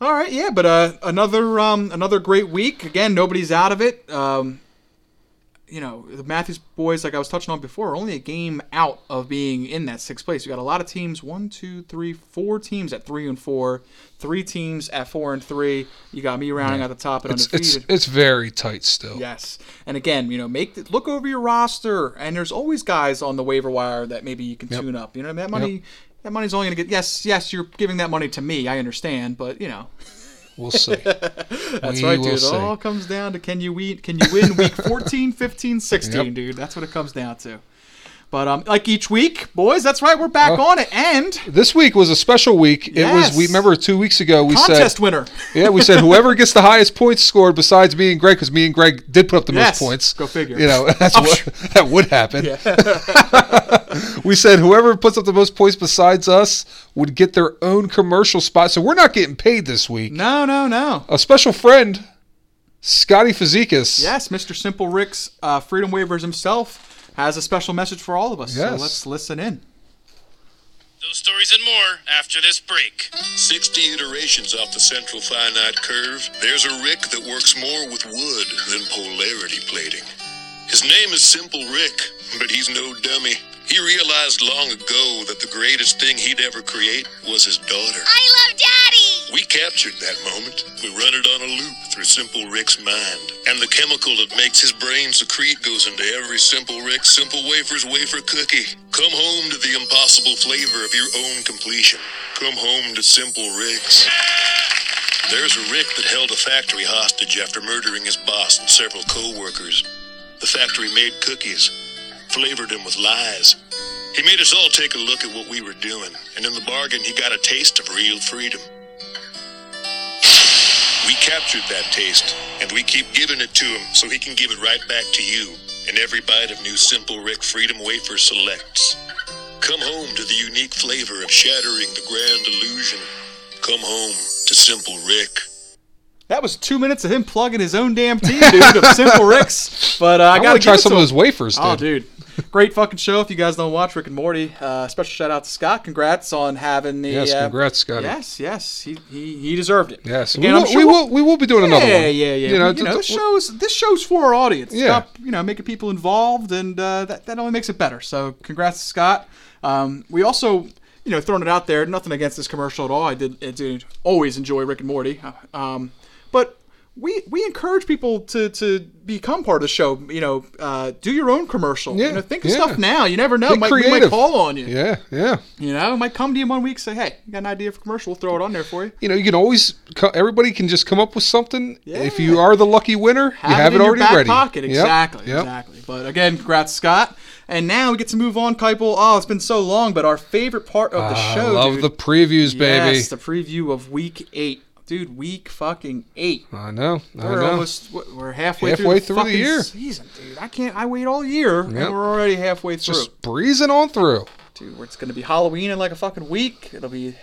all right, yeah, but uh, another um, another great week. Again, nobody's out of it. Um, you know, the Matthews boys, like I was touching on before, are only a game out of being in that sixth place. You got a lot of teams. One, two, three, four teams at three and four. Three teams at four and three. You got me rounding at the top and It's undefeated. it's it's very tight still. Yes, and again, you know, make the, look over your roster, and there's always guys on the waiver wire that maybe you can Yep. tune up. You know, that money that money's only going to get. Yes, yes, you're giving that money to me. I understand, but you know, We'll see. that's we right, dude. It all comes down to can you win? Can you win week 14, 15, 16, Yep. dude? That's what it comes down to. But um, like each week, boys, that's right. We're back Oh. on it, and This week was a special week. It was. We remember two weeks ago we contest said. winner. Yeah, we said whoever gets the highest points scored besides me and Greg, because me and Greg did put up the Yes, most points. go figure. You know, that's I'm what sure- that would happen. We said whoever puts up the most points besides us would get their own commercial spot. So we're not getting paid this week. No, no, no. A special friend, Scotty Fazikis. Yes, Mr. Simple Rick's uh, Freedom Waivers himself has a special message for all of us. So Yes. let's listen in. Those stories and more after this break. 60 iterations off the central finite curve. There's a Rick that works more with wood than polarity plating. His name is Simple Rick, but he's no dummy. He realized long ago that the greatest thing he'd ever create was his daughter. I love Daddy! We captured that moment. We run it on a loop through Simple Rick's mind. And the chemical that makes his brain secrete goes into every Simple Rick Simple Wafers wafer cookie. Come home to the impossible flavor of your own completion. Come home to Simple Rick's. There's a Rick that held a factory hostage after murdering his boss and several co-workers. The factory made cookies, flavored him with lies. He made us all take a look at what we were doing, and in the bargain, he got a taste of real freedom. We captured that taste, and we keep giving it to him so he can give it right back to you in every bite of new Simple Rick Freedom Wafer Selects. Come home to the unique flavor of shattering the grand illusion. Come home to Simple Rick. That was two minutes of him plugging his own damn team, dude, of Simple Ricks. But uh, I I gotta try some of those wafers. dude. Oh, dude. Great fucking show. If you guys don't watch Rick and Morty, uh, special shout out to Scott. Congrats on having the. Yes, uh, congrats, Scotty. Yes, yes. He, he, he deserved it. Yes, Again, we, will, sure we we'll- We will be doing another yeah, one. yeah, yeah. yeah. You know, You know, this show's this show's for our audience. Yeah. Stop, you know, making people involved, and uh, that that only makes it better. So, congrats, to Scott. Um, we also, you know, throwing it out there. Nothing against this commercial at all. I did, I did always enjoy Rick and Morty, um, but we we encourage people to to become part of the show. You know, uh, do your own commercial. Yeah, you know, think of yeah. stuff now. You never know. Might, we might call on you. Yeah, yeah. You know, might come to you one week, say, "Hey, you got an idea for a commercial? We'll throw it on there for you." You know, you can always. Everybody can just come up with something. Yeah. If you are the lucky winner, have you have it, it, already ready. pocket. Yep, Exactly, yep. exactly. But again, congrats, Scott. And now we get to move on, Keipel. Oh, it's been so long, but our favorite part of the I show, love dude. the previews, baby. Yes, the preview of week eight, dude. Week fucking eight. I know. I We're know. almost we're halfway, Halfway through through the, the year. season, dude. I can't. I wait all year, Yep. and we're already halfway through. just breezing on through. dude, it's going to be Halloween in like a fucking week. It'll be,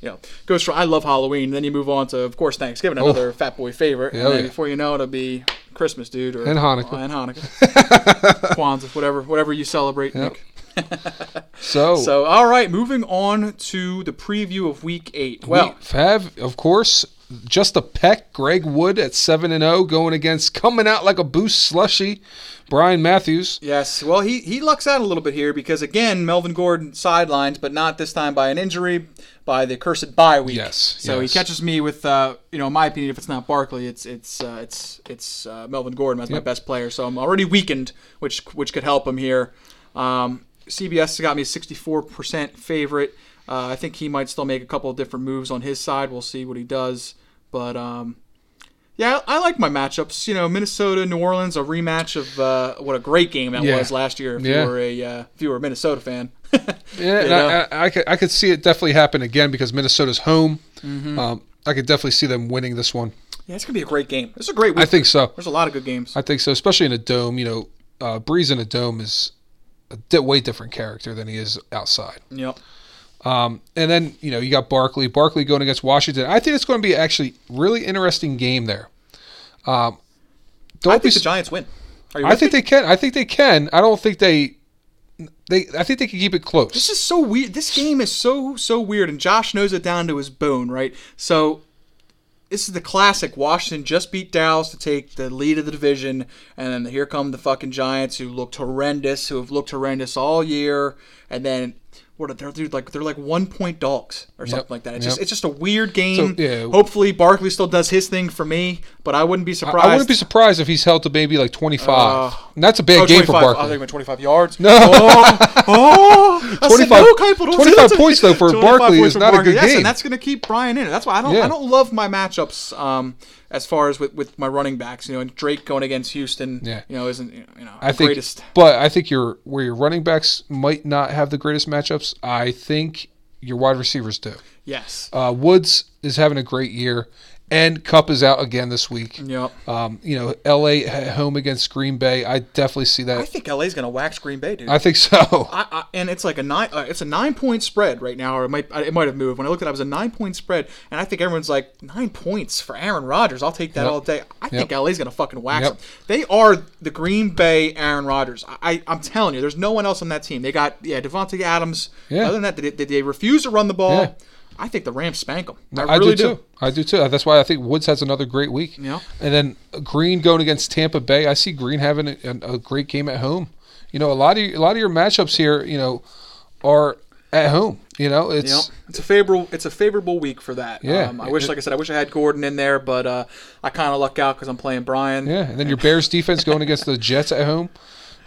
you know, goes from I love Halloween. Then you move on to, of course, Thanksgiving, oh. another Fat Boy favorite. Oh. Yeah, and then yeah. before you know it, it'll be Christmas, dude, or And Hanukkah. and Hanukkah, Kwanzaa, whatever, whatever you celebrate. Yep. Nick. So, So, all right, moving on to the preview of Week Eight. Well, we have, of course, just a peck. Greg Wood at seven and zero, going against coming out like a boost slushy, Brian Matthews. Yes, well, he he lucks out a little bit here because again, Melvin Gordon sidelines, but not this time by an injury, by the cursed bye week. Yes, So yes. he catches me with, uh, you know, in my opinion, if it's not Barkley, it's it's uh, it's it's uh, Melvin Gordon as my best player. So I'm already weakened, which which could help him here. Um, CBS has got me a 64% favorite. Uh, I think he might still make a couple of different moves on his side. We'll see what he does, but. Um, yeah, I I like my matchups. You know, Minnesota, New Orleans, a rematch of uh, what a great game that Yeah. was last year. If Yeah. you were a uh, if you were a Minnesota fan, Yeah? I, I, I, could, I could see it definitely happen again because Minnesota's home. Mm-hmm. Um, I could definitely see them winning this one. yeah, it's gonna be a great game. It's a great. Week. I think so. there's a lot of good games. I think so, especially in a dome. You know, uh, Brees in a dome is a way different character than he is outside. Yep. Um, and then you know you got Barkley. Barkley going against Washington. I think it's going to be actually really interesting game there. Um, don't I be. think the Giants win. Are you I think me? they can. I think they can. I don't think they. They. I think they can keep it close. This is so weird. This game is so so weird, and Josh knows it down to his bone, right? So this is the classic. Washington just beat Dallas to take the lead of the division, and then here come the fucking Giants, who looked horrendous, who have looked horrendous all year, and then what are they dude like they're like one point dogs or something like that. It's just it's just a weird game. yeah. Hopefully Barkley still does his thing for me, but I wouldn't be surprised. I wouldn't be surprised if he's held to maybe like 25. Uh, that's a bad Oh, game for 25. I Barkley. think 25 yards. No. Oh, oh. I said, 25 no, Keipel, 25 points, though, for 25 Barkley is not a Barkley. good yes, game. and that's going to keep Brian in it. That's why I don't. Yeah. I don't love my matchups. Um, as far as with, with my running backs, you know, and Drake going against Houston, Yeah. you know, isn't you know I the think, greatest. but I think your where your running backs might not have the greatest matchups. I think your wide receivers do. Yes. Uh, Woods is having a great year, and Kupp is out again this week. Yep. Um, you know, L.A. home against Green Bay. I definitely see that. I think LA's going to wax Green Bay, dude. I think so. I, I, and it's like a nine. Uh, it's a nine point spread right now, or it might it might have moved. When I looked at it, it was a nine point spread, and I think everyone's like nine points for Aaron Rodgers. I'll take that Yep. all day. I think Yep. LA's gonna fucking wax Yep. them. They are the Green Bay Aaron Rodgers. I, I I'm telling you, there's no one else on that team. They got yeah Davante Adams. Yeah. Other than that, they, they, they refuse to run the ball. Yeah. I think the Rams spank them. I I really do too. I do too. That's why I think Woods has another great week. Yeah. And then Green going against Tampa Bay. I see Green having a, a great game at home. You know, a lot of a lot of your matchups here, you know, are at home. You know, it's You know, it's a favorable. It's a favorable week for that. Yeah. Um, I wish, like I said, I wish I had Gordon in there, but uh, I kind of luck out because I'm playing Brian. yeah. And then your Bears defense going against the Jets at home.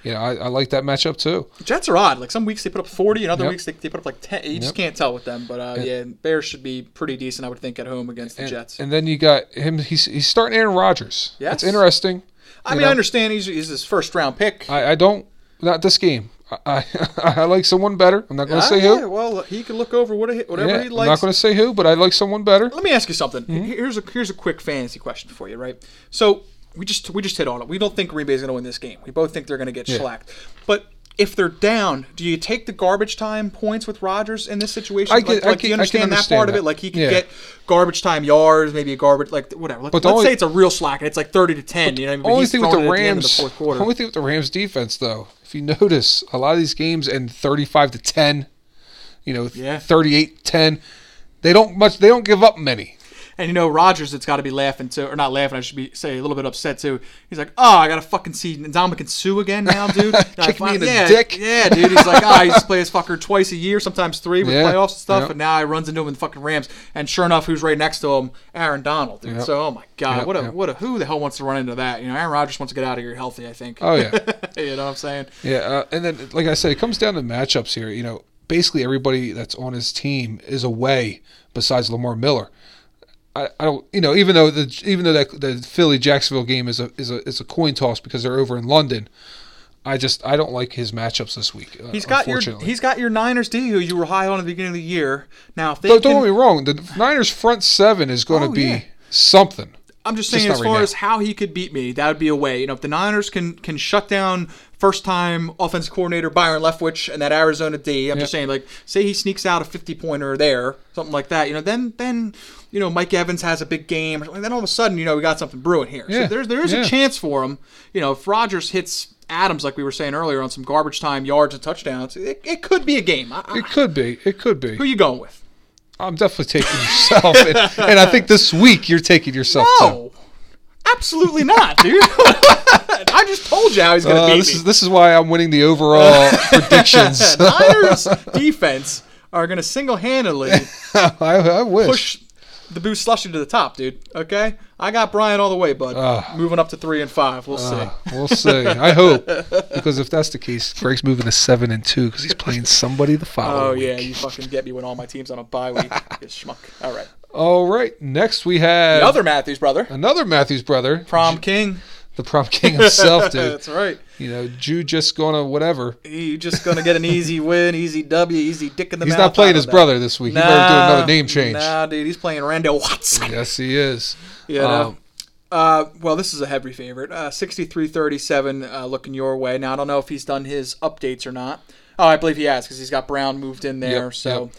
You know, I, I like that matchup too. Jets are odd. Like some weeks they put up 40, and other Yep. weeks they, they put up like 10. You Yep. just can't tell with them. But uh, yeah, Bears should be pretty decent, I would think, at home against the And, Jets. and then you got him. He's he's starting Aaron Rodgers. Yeah, That's interesting. I mean, know. I understand he's, he's his first round pick. I, I don't not this game. I, I I like someone better. I'm not going to Ah, say yeah, who. well, he can look over what, whatever Yeah, he I'm likes. not going to say who, but I like someone better. Let me ask you something. Mm-hmm. Here's a here's a quick fantasy question for you, right? So we just we just hit on it. We don't think Green Bay is going to win this game. We both think they're going to get Yeah. shellacked. But if they're down, do you take the garbage time points with Rodgers in this situation? I like, I like, you can- I can understand, that understand part of it? Like he could Yeah. get garbage time yards, maybe a garbage like whatever. Like, But let's only- say it's a real slack and it's like thirty to ten. You know, but only he's thing with the it at end of Rams, the fourth only thing with the Rams defense though, if you notice, a lot of these games end 35 to 10, you know, Yeah. 38 10. They don't much. They don't give up many. And you know, Rodgers, it's got to be laughing too, or not laughing. I should be say a little bit upset too. He's like, "Oh, I gotta fucking see Ndamukong Suh again now, dude." Kick me in the yeah, dick. Yeah, dude. He's like, "Oh, I used to play this fucker twice a year, sometimes three with Yeah, playoffs and stuff, yep. and now I runs into him in the fucking Rams." And sure enough, who's right next to him? Aaron Donald, dude. Yep. So, oh my god, Yep, what a what a who the hell wants to run into that? You know, Aaron Rodgers wants to get out of here healthy. I think. Oh yeah, you know what I'm saying? yeah. Uh, and then, like I said, it comes down to matchups here. You know, basically everybody that's on his team is away besides Lamar Miller. I, I don't, you know, even though the even though that the Philly Jacksonville game is a is a is a coin toss because they're over in London. I just I don't like his matchups this week. uh, He's got your he's got your Niners D who you were high on at the beginning of the year. Now, if they Don't, can, don't get me wrong. The Niners front seven is going to Oh, be yeah. something. I'm just Just saying, not as far now. as how he could beat me, that would be a way. You know, if the Niners can can shut down first time offensive coordinator Byron Leftwich and that Arizona D, I'm just saying, like, say he sneaks out a 50 pointer there, something like that. You know, then then you know Mike Evans has a big game, something, then all of a sudden, you know, we got something brewing here. Yeah, So there's there is yeah. a chance for him. You know, if Rodgers hits. Adams, like we were saying earlier, on some garbage time yards and touchdowns, it, it could be a game. I, It could be. It could be. who you going with? I'm definitely taking yourself, and, and I think this week you're taking yourself too. No, absolutely not, dude. I just told you how he's going to Uh, beat this me. is this is why I'm winning the overall predictions. Niners defense are going to single handedly I, I wish. push the boost slushy to the top, dude. Okay, I got Brian all the way, bud. Moving up to three and five. We'll Uh, see. we'll see. I hope because if that's the case, Greg's moving to seven and two because he's playing somebody the following. Oh yeah, week. you fucking get me when all my teams on a bye week. you schmuck. All right. All right. Next we have The other Matthews brother, another Matthews brother, prom king. The prom king himself, dude. That's right. You know, Jew just gonna whatever. You just gonna get an easy win, easy W, easy dick in the He's not playing his that. brother this week. He better do another name change. Nah, dude, he's playing Randall Watson. Yes, he is. Know? Um, uh, well, this is a heavy favorite. Uh, 63-37 uh, looking your way. Now, I don't know if he's done his updates or not. Oh, I believe he has because he's got Brown moved in there. Yep, so, th-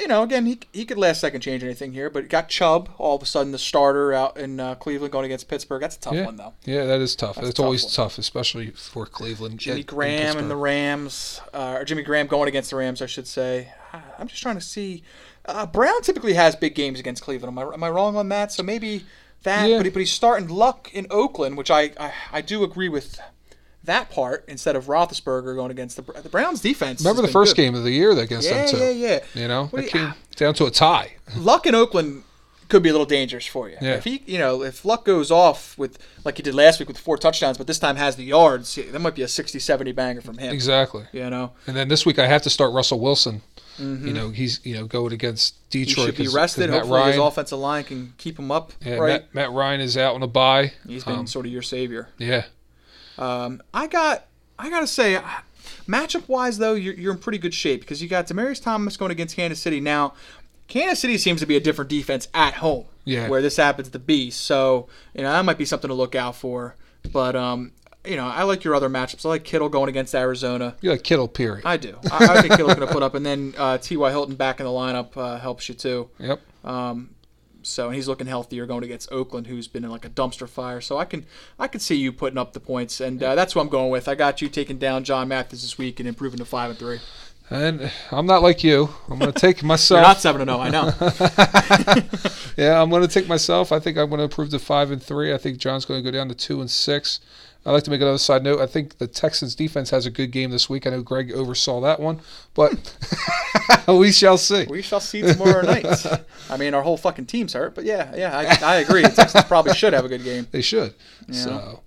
you know, again, he, he could last second change anything here. But got Chubb, all of a sudden the starter out in uh, Cleveland going against Pittsburgh. That's a tough yeah, one, though. yeah, that is tough. That's tough always one. tough, especially for Cleveland. Jimmy Graham and the Rams, uh, or Jimmy Graham going against the Rams, I should say. I'm just trying to see. Uh, Brown typically has big games against Cleveland. Am I, am I wrong on that? So maybe that, Yeah. but, he, but he's starting Luck in Oakland, which I, I, I do agree with that part instead of Roethlisberger going against the the Browns defense. Remember the first good. game of the year against Yeah, them too. yeah, yeah. yeah. You know, What it you- came down to a tie. Luck in Oakland could be a little dangerous for you. Yeah. If he, you know, if Luck goes off with like he did last week with four touchdowns, but this time has the yards, that might be a 60-70 banger from him. Exactly. You know, And then this week I have to start Russell Wilson. You know, he's you know going against Mm-hmm. he Detroit. should be rested. Hopefully, his offensive line can keep him up. yeah, right. Matt, Matt Ryan is out on a bye. He's been Um, sort of your savior. yeah, Um, I got, I gotta say, matchup wise though, you're, you're in pretty good shape because you got Demaryius Thomas going against Kansas City. Now, Kansas City seems to be a different defense at home, Yeah. where this happens to be. So you know that might be something to look out for. But um, you know, I like your other matchups. I like Kittle going against Arizona. you like Kittle, period. I do. I, I think Kittle's going to put up, and then uh, T.Y. Hilton back in the lineup uh, helps you too. yep. So and he's looking healthier going against Oakland, who's been in like a dumpster fire. So I can I can see you putting up the points, and uh, that's what I'm going with. I got you taking down John Mathis this week and improving to five and three. And I'm not like you. I'm going to take myself. You're not seven and zero, I know. Yeah, I'm going to take myself. I think I'm going to improve to five and three. I think John's going to go down to two and six. I'd like to make another side note. I think the Texans defense has a good game this week. I know Greg oversaw that one, but we shall see. we shall see tomorrow night. I mean, our whole fucking team's hurt, but yeah, yeah, I, I agree. The Texans probably should have a good game. They should. So,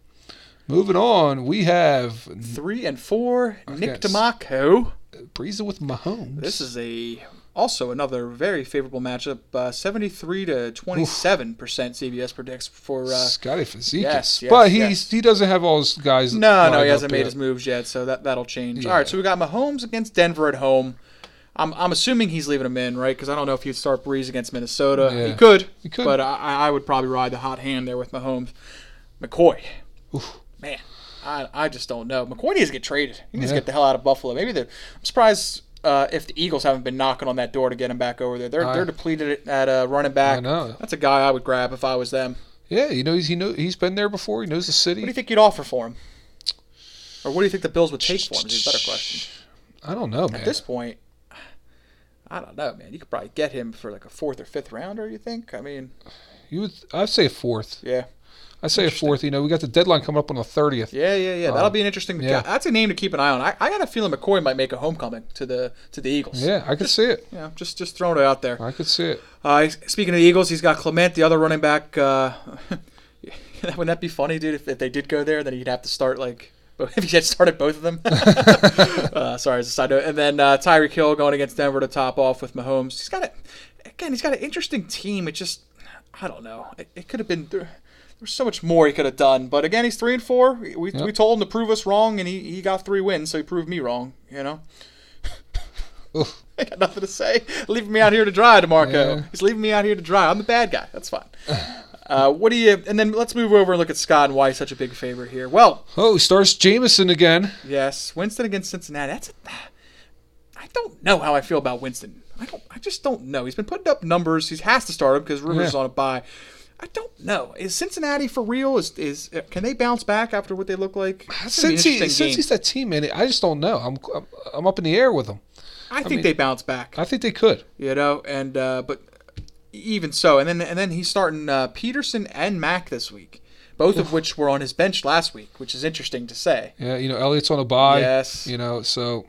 moving on, we have Three and four, oh, Nick guess. DeMarco. Breeza with Mahomes. This is a also another very favorable matchup. Uh, Seventy-three to twenty-seven percent CBS predicts for. Uh, Scotty Fazikis. yes, yes, but he's yes. he doesn't have all his guys. No, no, he hasn't made yet. his moves yet, so that that'll change. Yeah. All right, so we got Mahomes against Denver at home. I'm, I'm assuming he's leaving him in, right? Because I don't know if he'd start Brees against Minnesota. Yeah. He could, He could. but I, I would probably ride the hot hand there with Mahomes. McCoy, Oof. man, I, I just don't know. McCoy needs to get traded. He needs to get the hell out of Buffalo. Maybe the I'm surprised uh, if the Eagles haven't been knocking on that door to get him back over there. They're I- they're depleted at uh, running back. I know. That's a guy I would grab if I was them. Yeah, you know he's he know he's been there before. He knows the city. What do you think you'd offer for him? Or what do you think the Bills would take for him? Is a better question. I don't know, man. At this point, I don't know, man. You could probably get him for like a fourth or fifth rounder. You think? I mean, you would, I'd say fourth. yeah, I'd say a fourth. You know, we got the deadline coming up on the thirtieth. yeah, yeah, yeah. That'll be an interesting. Um, yeah. That's a name to keep an eye on. I, I got a feeling McCoy might make a homecoming to the to the Eagles. Yeah, I could see it. Yeah, just just throwing it out there. I could see it. Uh, speaking of the Eagles, he's got Clement, the other running back. Uh, wouldn't that be funny, dude? If, if they did go there, then he'd have to start like. If he had started both of them, uh, sorry, as a side note, and then uh, Tyreek Hill going against Denver to top off with Mahomes. He's got a, again, he's got an interesting team. It just, I don't know. It, it could have been there, there's so much more he could have done. But again, he's three and four. We, we, we told him to prove us wrong, and he, he got three wins, so he proved me wrong. You know. Oof. I got nothing to say. Leaving me out here to dry, Demarco. Yeah. He's leaving me out here to dry. I'm the bad guy. That's fine. Uh, what do you? And then let's move over and look at Scott and why he's such a big favorite here. Well, Oh, starts Jameis again. yes, Winston against Cincinnati. That's. A, I don't know how I feel about Winston. I don't. I just don't know. He's been putting up numbers. He has to start him because Rivers is Yeah. on a bye. I don't know. Is Cincinnati for real? Is is can they bounce back after what they look like? That's gonna be an Since he since he's that team man, I just don't know. I'm I'm, I'm up in the air with them. I think mean- they bounce back. I think they could. you know, and uh, but even so, and then and then he's starting uh, Peterson and Mack this week, both of which were on his bench last week, which is interesting to say. Yeah, you know, Elliott's on a bye. Yes. You know, so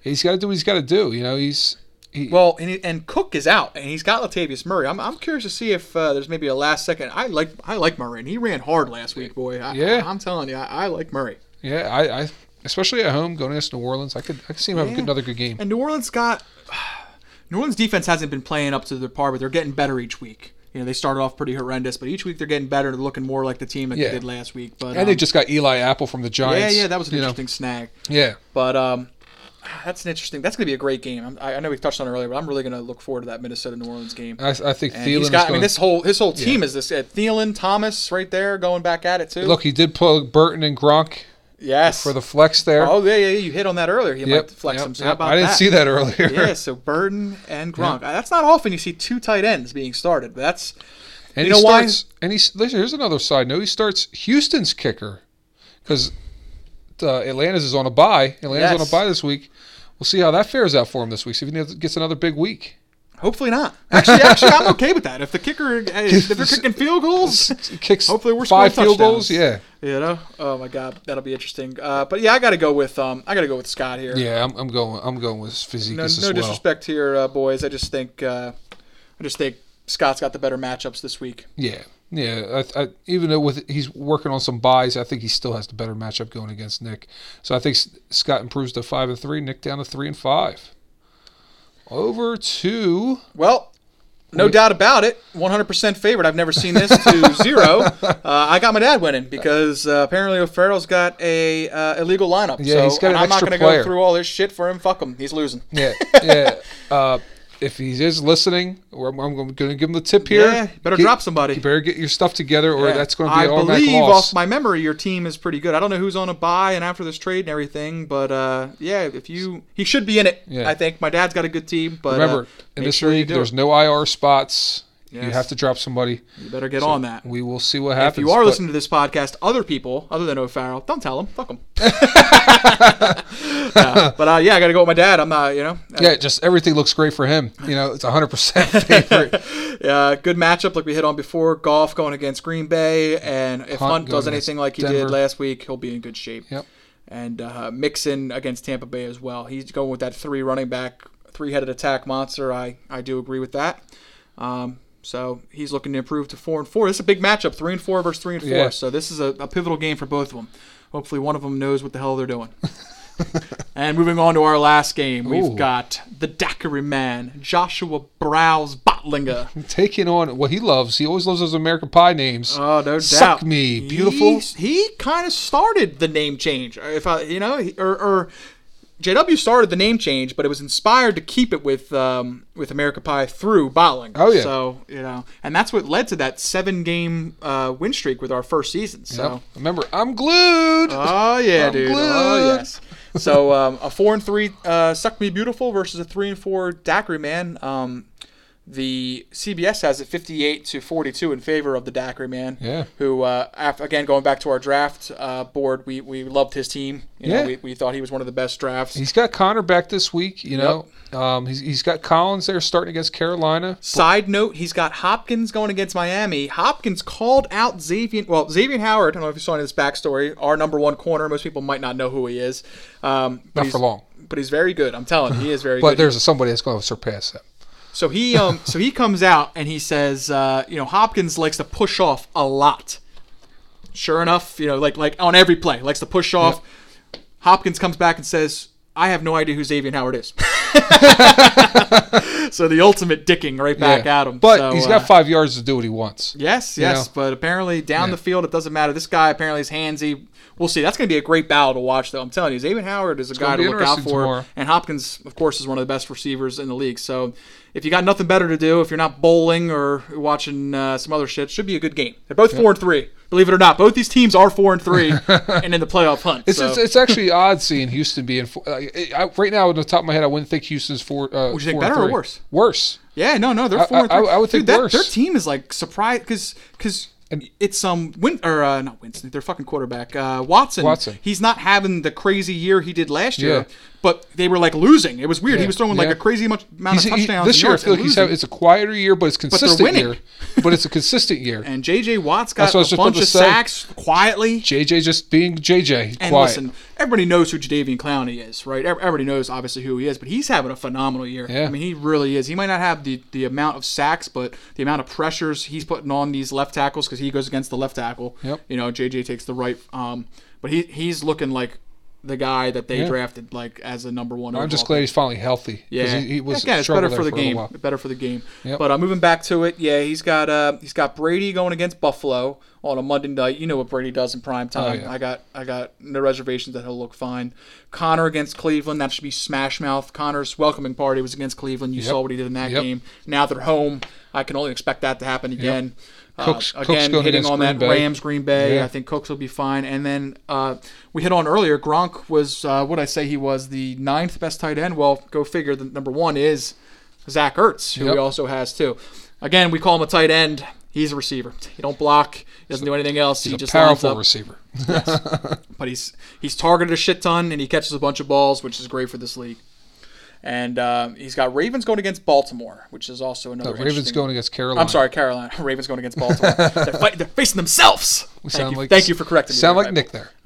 he's got to do what he's got to do. You know, he's he, Well, and, he- and Cook is out, and he's got Latavius Murray. I'm, I'm curious to see if uh, there's maybe a last second. I like I like Murray, and he ran hard last week, boy. I, Yeah. I'm telling you, I, I like Murray. yeah, I, I especially at home going against New Orleans, I could I could see him Yeah. another good game. And New Orleans got New Orleans defense hasn't been playing up to their par, but they're getting better each week. You know, they started off pretty horrendous, but each week they're getting better. They're looking more like the team that Yeah. they did last week. But And they um, just got Eli Apple from the Giants. yeah, yeah, that was an you know. interesting snag. Yeah, But um, that's an interesting. That's going to be a great game. I'm, I I know we touched on it earlier, but I'm really going to look forward to that Minnesota New Orleans game. I, I think And Thielen he's is got. I mean, this whole his whole team is this. Uh, Thielen, Thomas, right there, going back at it too. Look, he did pull Burton and Gronk yes. for the flex there. oh yeah, yeah, yeah, you hit on that earlier. He yep, might flex yep, him. So yep. how about I didn't that? see that earlier. yeah, so Burton and Gronk. Uh, That's not often you see two tight ends being started, but that's And You he know why? starts, And he's here's another side note. He starts Houston's kicker because uh, Atlanta's is on a bye. Atlanta's on a bye this week. We'll see how that fares out for him this week. See if he gets another big week. Hopefully not. Actually, actually, I'm okay with that. If the kicker, if they're kicking field goals, Kicks hopefully we're scoring five field goals. Yeah, You know? Oh my god, that'll be interesting. Uh, but yeah, I got to go with um, I got to go with Scott here. yeah. I'm, I'm going. I'm going with Physique No, as no well. disrespect here, uh, boys. I just think uh, I just think Scott's got the better matchups this week. Yeah, yeah. I, I, even though with he's working on some buys, I think he still has the better matchup going against Nick. So I think Scott improves to five and three. Nick down to three and five. Over to Well, no doubt about it. 100% favorite. I've never seen this to zero. Uh, I got my dad winning because uh, apparently O'Farrell's got a uh, illegal lineup. Yeah, so, he's got an I'm not gonna go through all this shit for him. Fuck him. He's losing. yeah, yeah. Uh, if he is listening, or I'm, I'm going to give him the tip here. Yeah, better Get- drop somebody. You better get your stuff together, or Yeah. that's going to be I automatic believe off my memory, your team is pretty good. I don't know who's on a buy and after this trade and everything, but uh, yeah, if you he should be in it. Yeah. I think my dad's got a good team, but Remember, uh, in this sure league, there's it. no IR spots. You have to drop somebody. You better get on that. We will see what happens. If you are but- listening to this podcast, other people other than O'Farrell, don't tell them. Fuck them. but uh, yeah, I got to go with my dad. I'm not, you know. yeah, just everything looks great for him. You know, it's 100% favorite. Uh, good matchup like we hit on before. Goff going against Green Bay, and if Hunt Hunt, does anything like he Denver. did last week, he'll be in good shape. Yep. And uh, Mixon against Tampa Bay as well. He's going with that three running back, three headed attack monster. I I do agree with that. Um, so he's looking to improve to four and four. This is a big matchup, three and four versus three and four. Yeah. So this is a, a pivotal game for both of them. Hopefully, one of them knows what the hell they're doing. and moving on to our last game, we've Ooh. got the Daiquiri Man, Joshua Browse Botlinger. Taking on what he loves. He always loves those American Pie names. Oh, no doubt. Suck me, beautiful. He's- he kind of started the name change. If I, you know, he- or, or JW started the name change, but it was inspired to keep it with um, with American Pie through Botling. Oh, yeah. So you know, and that's what led to that seven game uh, win streak with our first season. So. Yep. Remember, I'm glued. Oh yeah, I'm dude. Oh yes. So um, a four and three uh, suck me beautiful versus a three and four daiquiri man. Um, the CBS has it 58 to 42 in favor of the daiquiri man. Yeah. Who uh, after, again going back to our draft uh, board, we, we loved his team. You know, Yeah. we, we thought he was one of the best drafts. He's got Connor back this week. You know, um, he's, he's got Collins there starting against Carolina. Side note, he's got Hopkins going against Miami. Hopkins called out Xavier. Well, Xavier Howard. I don't know if you saw any of this backstory. Our number one corner. Most people might not know who he is. Um, but Not he's- for long. But he's very good. I'm telling you, he is very good. But good. there's somebody that's going to surpass him. So he um so he comes out and he says, uh, you know, Hopkins likes to push off a lot. Sure enough, you know, like like on every play, likes to push off. Hopkins comes back and says, I have no idea who Xavier Howard is. so the ultimate dicking right back Yeah. at him. But So, he's uh, got five yards to do what he wants. Yes, You yes, know? but apparently down Yeah. the field it doesn't matter. This guy apparently is handsy. We'll see. That's going to be a great battle to watch, though. I'm telling you, Xavier Howard is a guy gonna to look out for, tomorrow. and Hopkins, of course, is one of the best receivers in the league. So, if you got nothing better to do, if you're not bowling or watching uh, some other shit, should be a good game. They're both four and three. Believe it or not, both these teams are four and three, and in the playoff hunt. It's, so. it's, it's actually odd seeing Houston being four, uh, I, right now. On the top of my head, I wouldn't think Houston's four. Uh, Would you think better or worse? Worse. Yeah, no, no, they're I- four and I- three. I would think that, worse. Their team is like surprised because because it's um Win or uh, not Winston, their fucking quarterback uh, Watson. Watson. He's not having the crazy year he did last year, Yeah. But they were like losing. It was weird. He was throwing like a crazy much amount He's, of he- touchdowns. this year, I feel like he's having, it's a quieter year, but it's consistent winning. year. But it's a consistent year. and JJ Watt's got a bunch of say. sacks quietly. JJ just being JJ, And quiet. listen, everybody knows who Jadeveon Clowney is, right? Everybody knows obviously who he is, but he's having a phenomenal year. Yeah. I mean, he really is. He might not have the, the amount of sacks, but the amount of pressures he's putting on these left tackles because he goes against the left tackle. Yep. You know, JJ takes the right. Um, but he he's looking like the guy that they Yeah. drafted like as a number one. I'm just glad pick. he's finally healthy. Yeah, he, he was again, it's better for the game. Better for the game. Yep. But uh, moving back to it, yeah, he's got uh, he's got Brady going against Buffalo on a Monday night. You know what Brady does in prime time. Oh, yeah. I got I got no reservations that he'll look fine. Connor against Cleveland, that should be smash mouth. Connor's welcoming party was against Cleveland. You Yep. saw what he did in that Yep. game. Now they're home. I can only expect that to happen again. Uh, Cooks- Cooks again, going hitting on Green that Bay. Rams Green Bay. Yeah. I think Cooks will be fine. And then uh, we hit on earlier. Gronk was uh, what I say he was the ninth best tight end. Well, go figure. The number one is Zach Ertz, who Yep. he also has too. Again, we call him a tight end. He's a receiver. He don't block. He doesn't do anything else. he He's a just lines powerful receiver. But he's he's targeted a shit ton and he catches a bunch of balls, which is great for this league. And uh, he's got Ravens going against Baltimore, which is also another. Ravens going against Carolina. I'm sorry, Carolina. Ravens going against Baltimore. they're, fight, they're facing themselves. We Thank, sound you, like thank you for correcting me. Sound like. Nick there.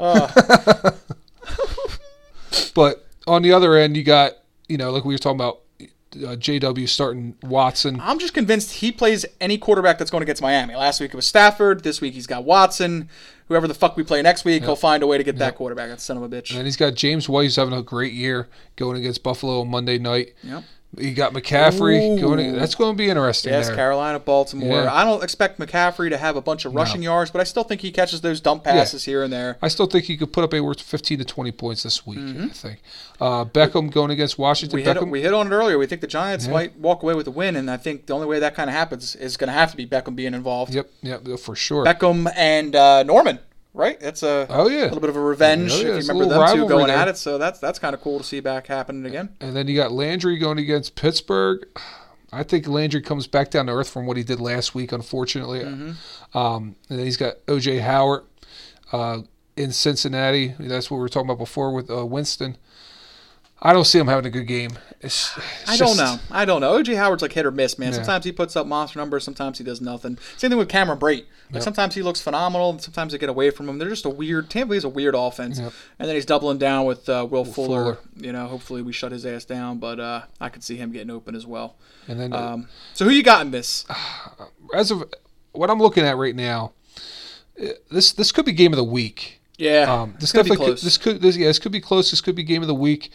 but on the other end, you got you know like we were talking about uh, JW starting Watson. I'm just convinced he plays any quarterback that's going against Miami. Last week it was Stafford. This week he's got Watson. Whoever the fuck we play next week, he'll find a way to get that quarterback. That son of a bitch. And he's got James White, who's having a great year going against Buffalo on Monday night. Yep. You got McCaffrey Ooh. going. That's going to be interesting. Yes, there. Carolina, Baltimore. Yeah. I don't expect McCaffrey to have a bunch of rushing yards, but I still think he catches those dump passes here and there. I still think he could put up anywhere to 15 to 20 points this week. I think. Uh, Beckham going against Washington. Mm-hmm. We hit, Beckham. we hit on it earlier. We think the Giants might walk away with a win, and I think the only way that kind of happens is going to have to be Beckham being involved. yep, yep, for sure. Beckham and uh, Norman, right? It's a Oh, yeah. a little bit of a revenge Oh, yeah, if you remember them two going there. at it. So that's that's kind of cool to see back happening again. And then you got Landry going against Pittsburgh. I think Landry comes back down to earth from what he did last week, unfortunately. Mm-hmm. Um, and then he's got OJ Howard uh, in Cincinnati. That's what we were talking about before with uh, Winston. I don't see him having a good game. It's, it's I just- don't know. I don't know. OJ Howard's like hit or miss, man. Yeah. Sometimes he puts up monster numbers, sometimes he does nothing. Same thing with Cameron Brate. Like sometimes he looks phenomenal, and sometimes they get away from him. They're just a weird. Tampa Bay's a weird offense, Yep. and then he's doubling down with uh, Will Fuller. Fuller. You know, hopefully we shut his ass down, but uh, I could see him getting open as well. And then uh, Um, so who you got in this? as of what I'm looking at right now, uh, this this could be game of the week. Yeah, Um, this gonna be close. could, this could this yeah this could be close. This could be game of the week.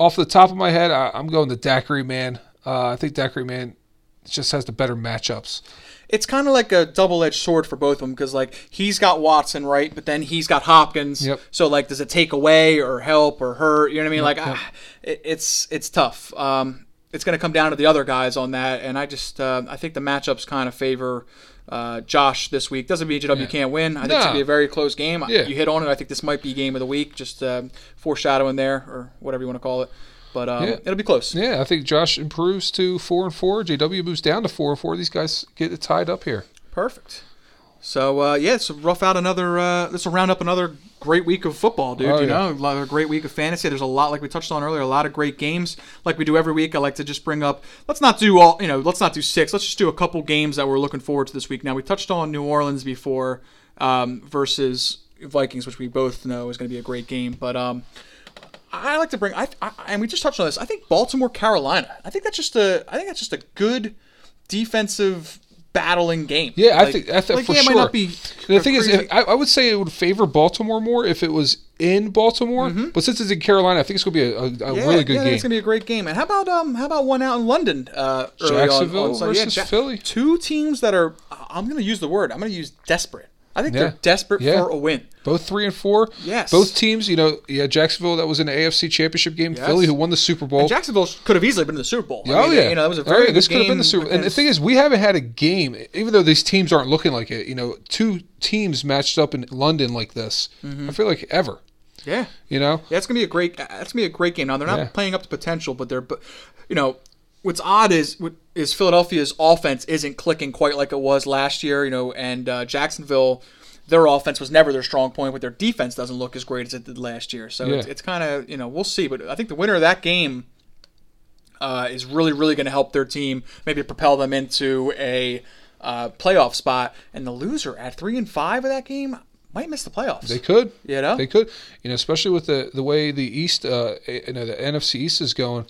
Off the top of my head, I, I'm going to Daiquiri Man. Uh, I think Daiquiri Man just has the better matchups. it's kind of like a double-edged sword for both of them because like he's got Watson right, but then he's got Hopkins. Yep. So like, does it take away or help or hurt? You know what I mean? like, ah, it, it's it's tough. Um, it's going to come down to the other guys on that, and I just uh, I think the matchups kind of favor. Uh, Josh this week doesn't mean JW can't win. I think it's No. gonna be a very close game. Yeah. You hit on it. I think this might be game of the week. Just uh, foreshadowing there, or whatever you want to call it. But um, Yeah. it'll be close. Yeah, I think Josh improves to four and four. JW moves down to four and four. These guys get it tied up here. Perfect. So uh, yeah, so rough out another. Uh, this will round up another great week of football, dude. Oh, you yeah. know, a great week of fantasy. There's a lot, like we touched on earlier, a lot of great games. Like we do every week, I like to just bring up. Let's not do all. You know, let's not do six. Let's just do a couple games that we're looking forward to this week. Now we touched on New Orleans before um, versus Vikings, which we both know is going to be a great game, but. Um, I like to bring, I, I, and we just touched on this. I think Baltimore, Carolina. I think that's just a, I think that's just a good defensive battling game. Yeah, I think I think like, for yeah, it sure. might not be the a thing is, crazy- if, I, I would say it would favor Baltimore more if it was in Baltimore. But since it's in Carolina, I think it's going to be a, a, a Mm-hmm. yeah, really good yeah, game. It's gonna be a great game. And how about um, how about one out in London? Uh, early on- Jacksonville on Sunday? versus Philly. Two teams that are. I'm gonna use the word. I'm gonna use desperate. I think Yeah. they're desperate Yeah. for a win. Both three and four. Yes. Both teams, you know, yeah, Jacksonville that was in the AFC Championship game. Yes. Philly who won the Super Bowl. Jacksonville could have easily been in the Super Bowl. I Oh mean, yeah, you know that was a Oh, very yeah, this could have been the Super. And the thing is, we haven't had a game, even though these teams aren't looking like it. You know, two teams matched up in London like this. Mm-hmm. I feel like ever. yeah, You know, Yeah, it's gonna be a great. That's gonna be a great game. Now they're not playing up to potential, but they're, but you know, what's odd is is Philadelphia's offense isn't clicking quite like it was last year. You know, and uh, Jacksonville, their offense was never their strong point, but their defense doesn't look as great as it did last year. So it's, it's kind of you know we'll see, but I think the winner of that game. Uh, is really, really going to help their team, maybe propel them into a uh, playoff spot. And the loser at three and five of that game might miss the playoffs. they could. You know? they could. You know, especially with the the way the East, uh, you know, the NFC East is going.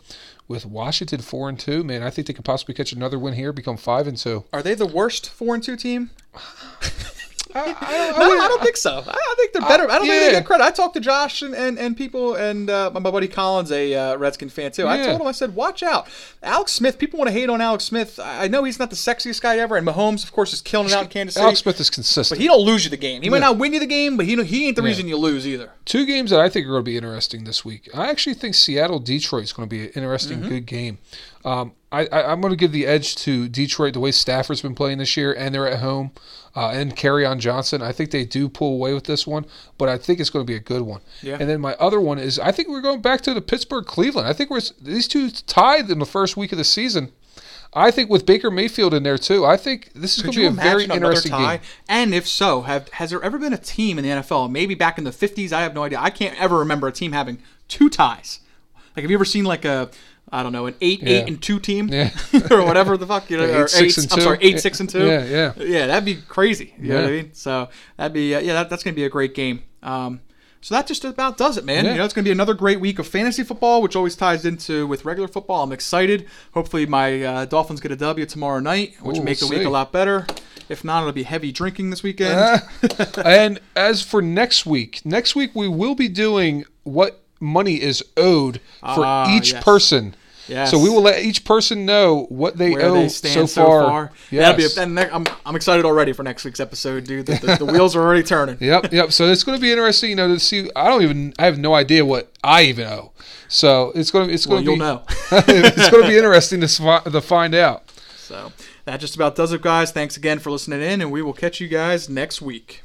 With Washington four and two, man, I think they could possibly catch another win here, become five and two. Are they the worst four and two team? I, I, don't- I No, I don't think so. I think they're better. I don't think they get credit. I talked to Josh and, and, and people and uh, my buddy Collins, a uh, Redskin fan too. I told him, I said, watch out, Alex Smith. People want to hate on Alex Smith. I know he's not the sexiest guy ever, and Mahomes, of course, is killing it out in Kansas City. Alex Smith is consistent. but he don't lose you the game. He might not win you the game, but he he ain't the reason you lose either. Two games that I think are going to be interesting this week. I actually think Seattle Detroit is going to be an interesting, Mm-hmm. good game. Um, I, I, I'm going to give the edge to Detroit the way Stafford's been playing this year, and they're at home, uh, and Kerryon Johnson. I think they do pull away with this one, but I think it's going to be a good one. Yeah. And then my other one is I think we're going back to the Pittsburgh Cleveland. I think we're these two tied in the first week of the season. I think with Baker Mayfield in there too, I think this is going to be a very interesting tie? game. And if so, have has there ever been a team in the NFL? Maybe back in the '50s, I have no idea. I can't ever remember a team having two ties. Like, have you ever seen like a I don't know an eight Yeah. eight and two team Yeah. or whatever the fuck you know Yeah, or eight, six, eight, and I'm two. sorry eight six and two Yeah, yeah. yeah that'd be crazy you know what I mean so that'd be uh, yeah that, that's gonna be a great game um so that just about does it, man. Yeah. You know, it's going to be another great week of fantasy football, which always ties into with regular football. I'm excited. Hopefully, my uh, Dolphins get a W tomorrow night, which Ooh, will make the we'll week see. a lot better. If not, it'll be heavy drinking this weekend. and as for next week, next week we will be doing what money is owed for Ah, each yes. person. Yes. So we will let each person know what they where owe they stand so far. That'll be. A, and I'm, I'm excited already for next week's episode, dude. The, the, the wheels are already turning. Yep, yep. So it's going to be interesting, you know, to see. I don't even. I have no idea what I even owe. So it's going to. It's Well, going to you'll be. know. it's going to be interesting to, to find out. So that just about does it, guys. Thanks again for listening in, and we will catch you guys next week.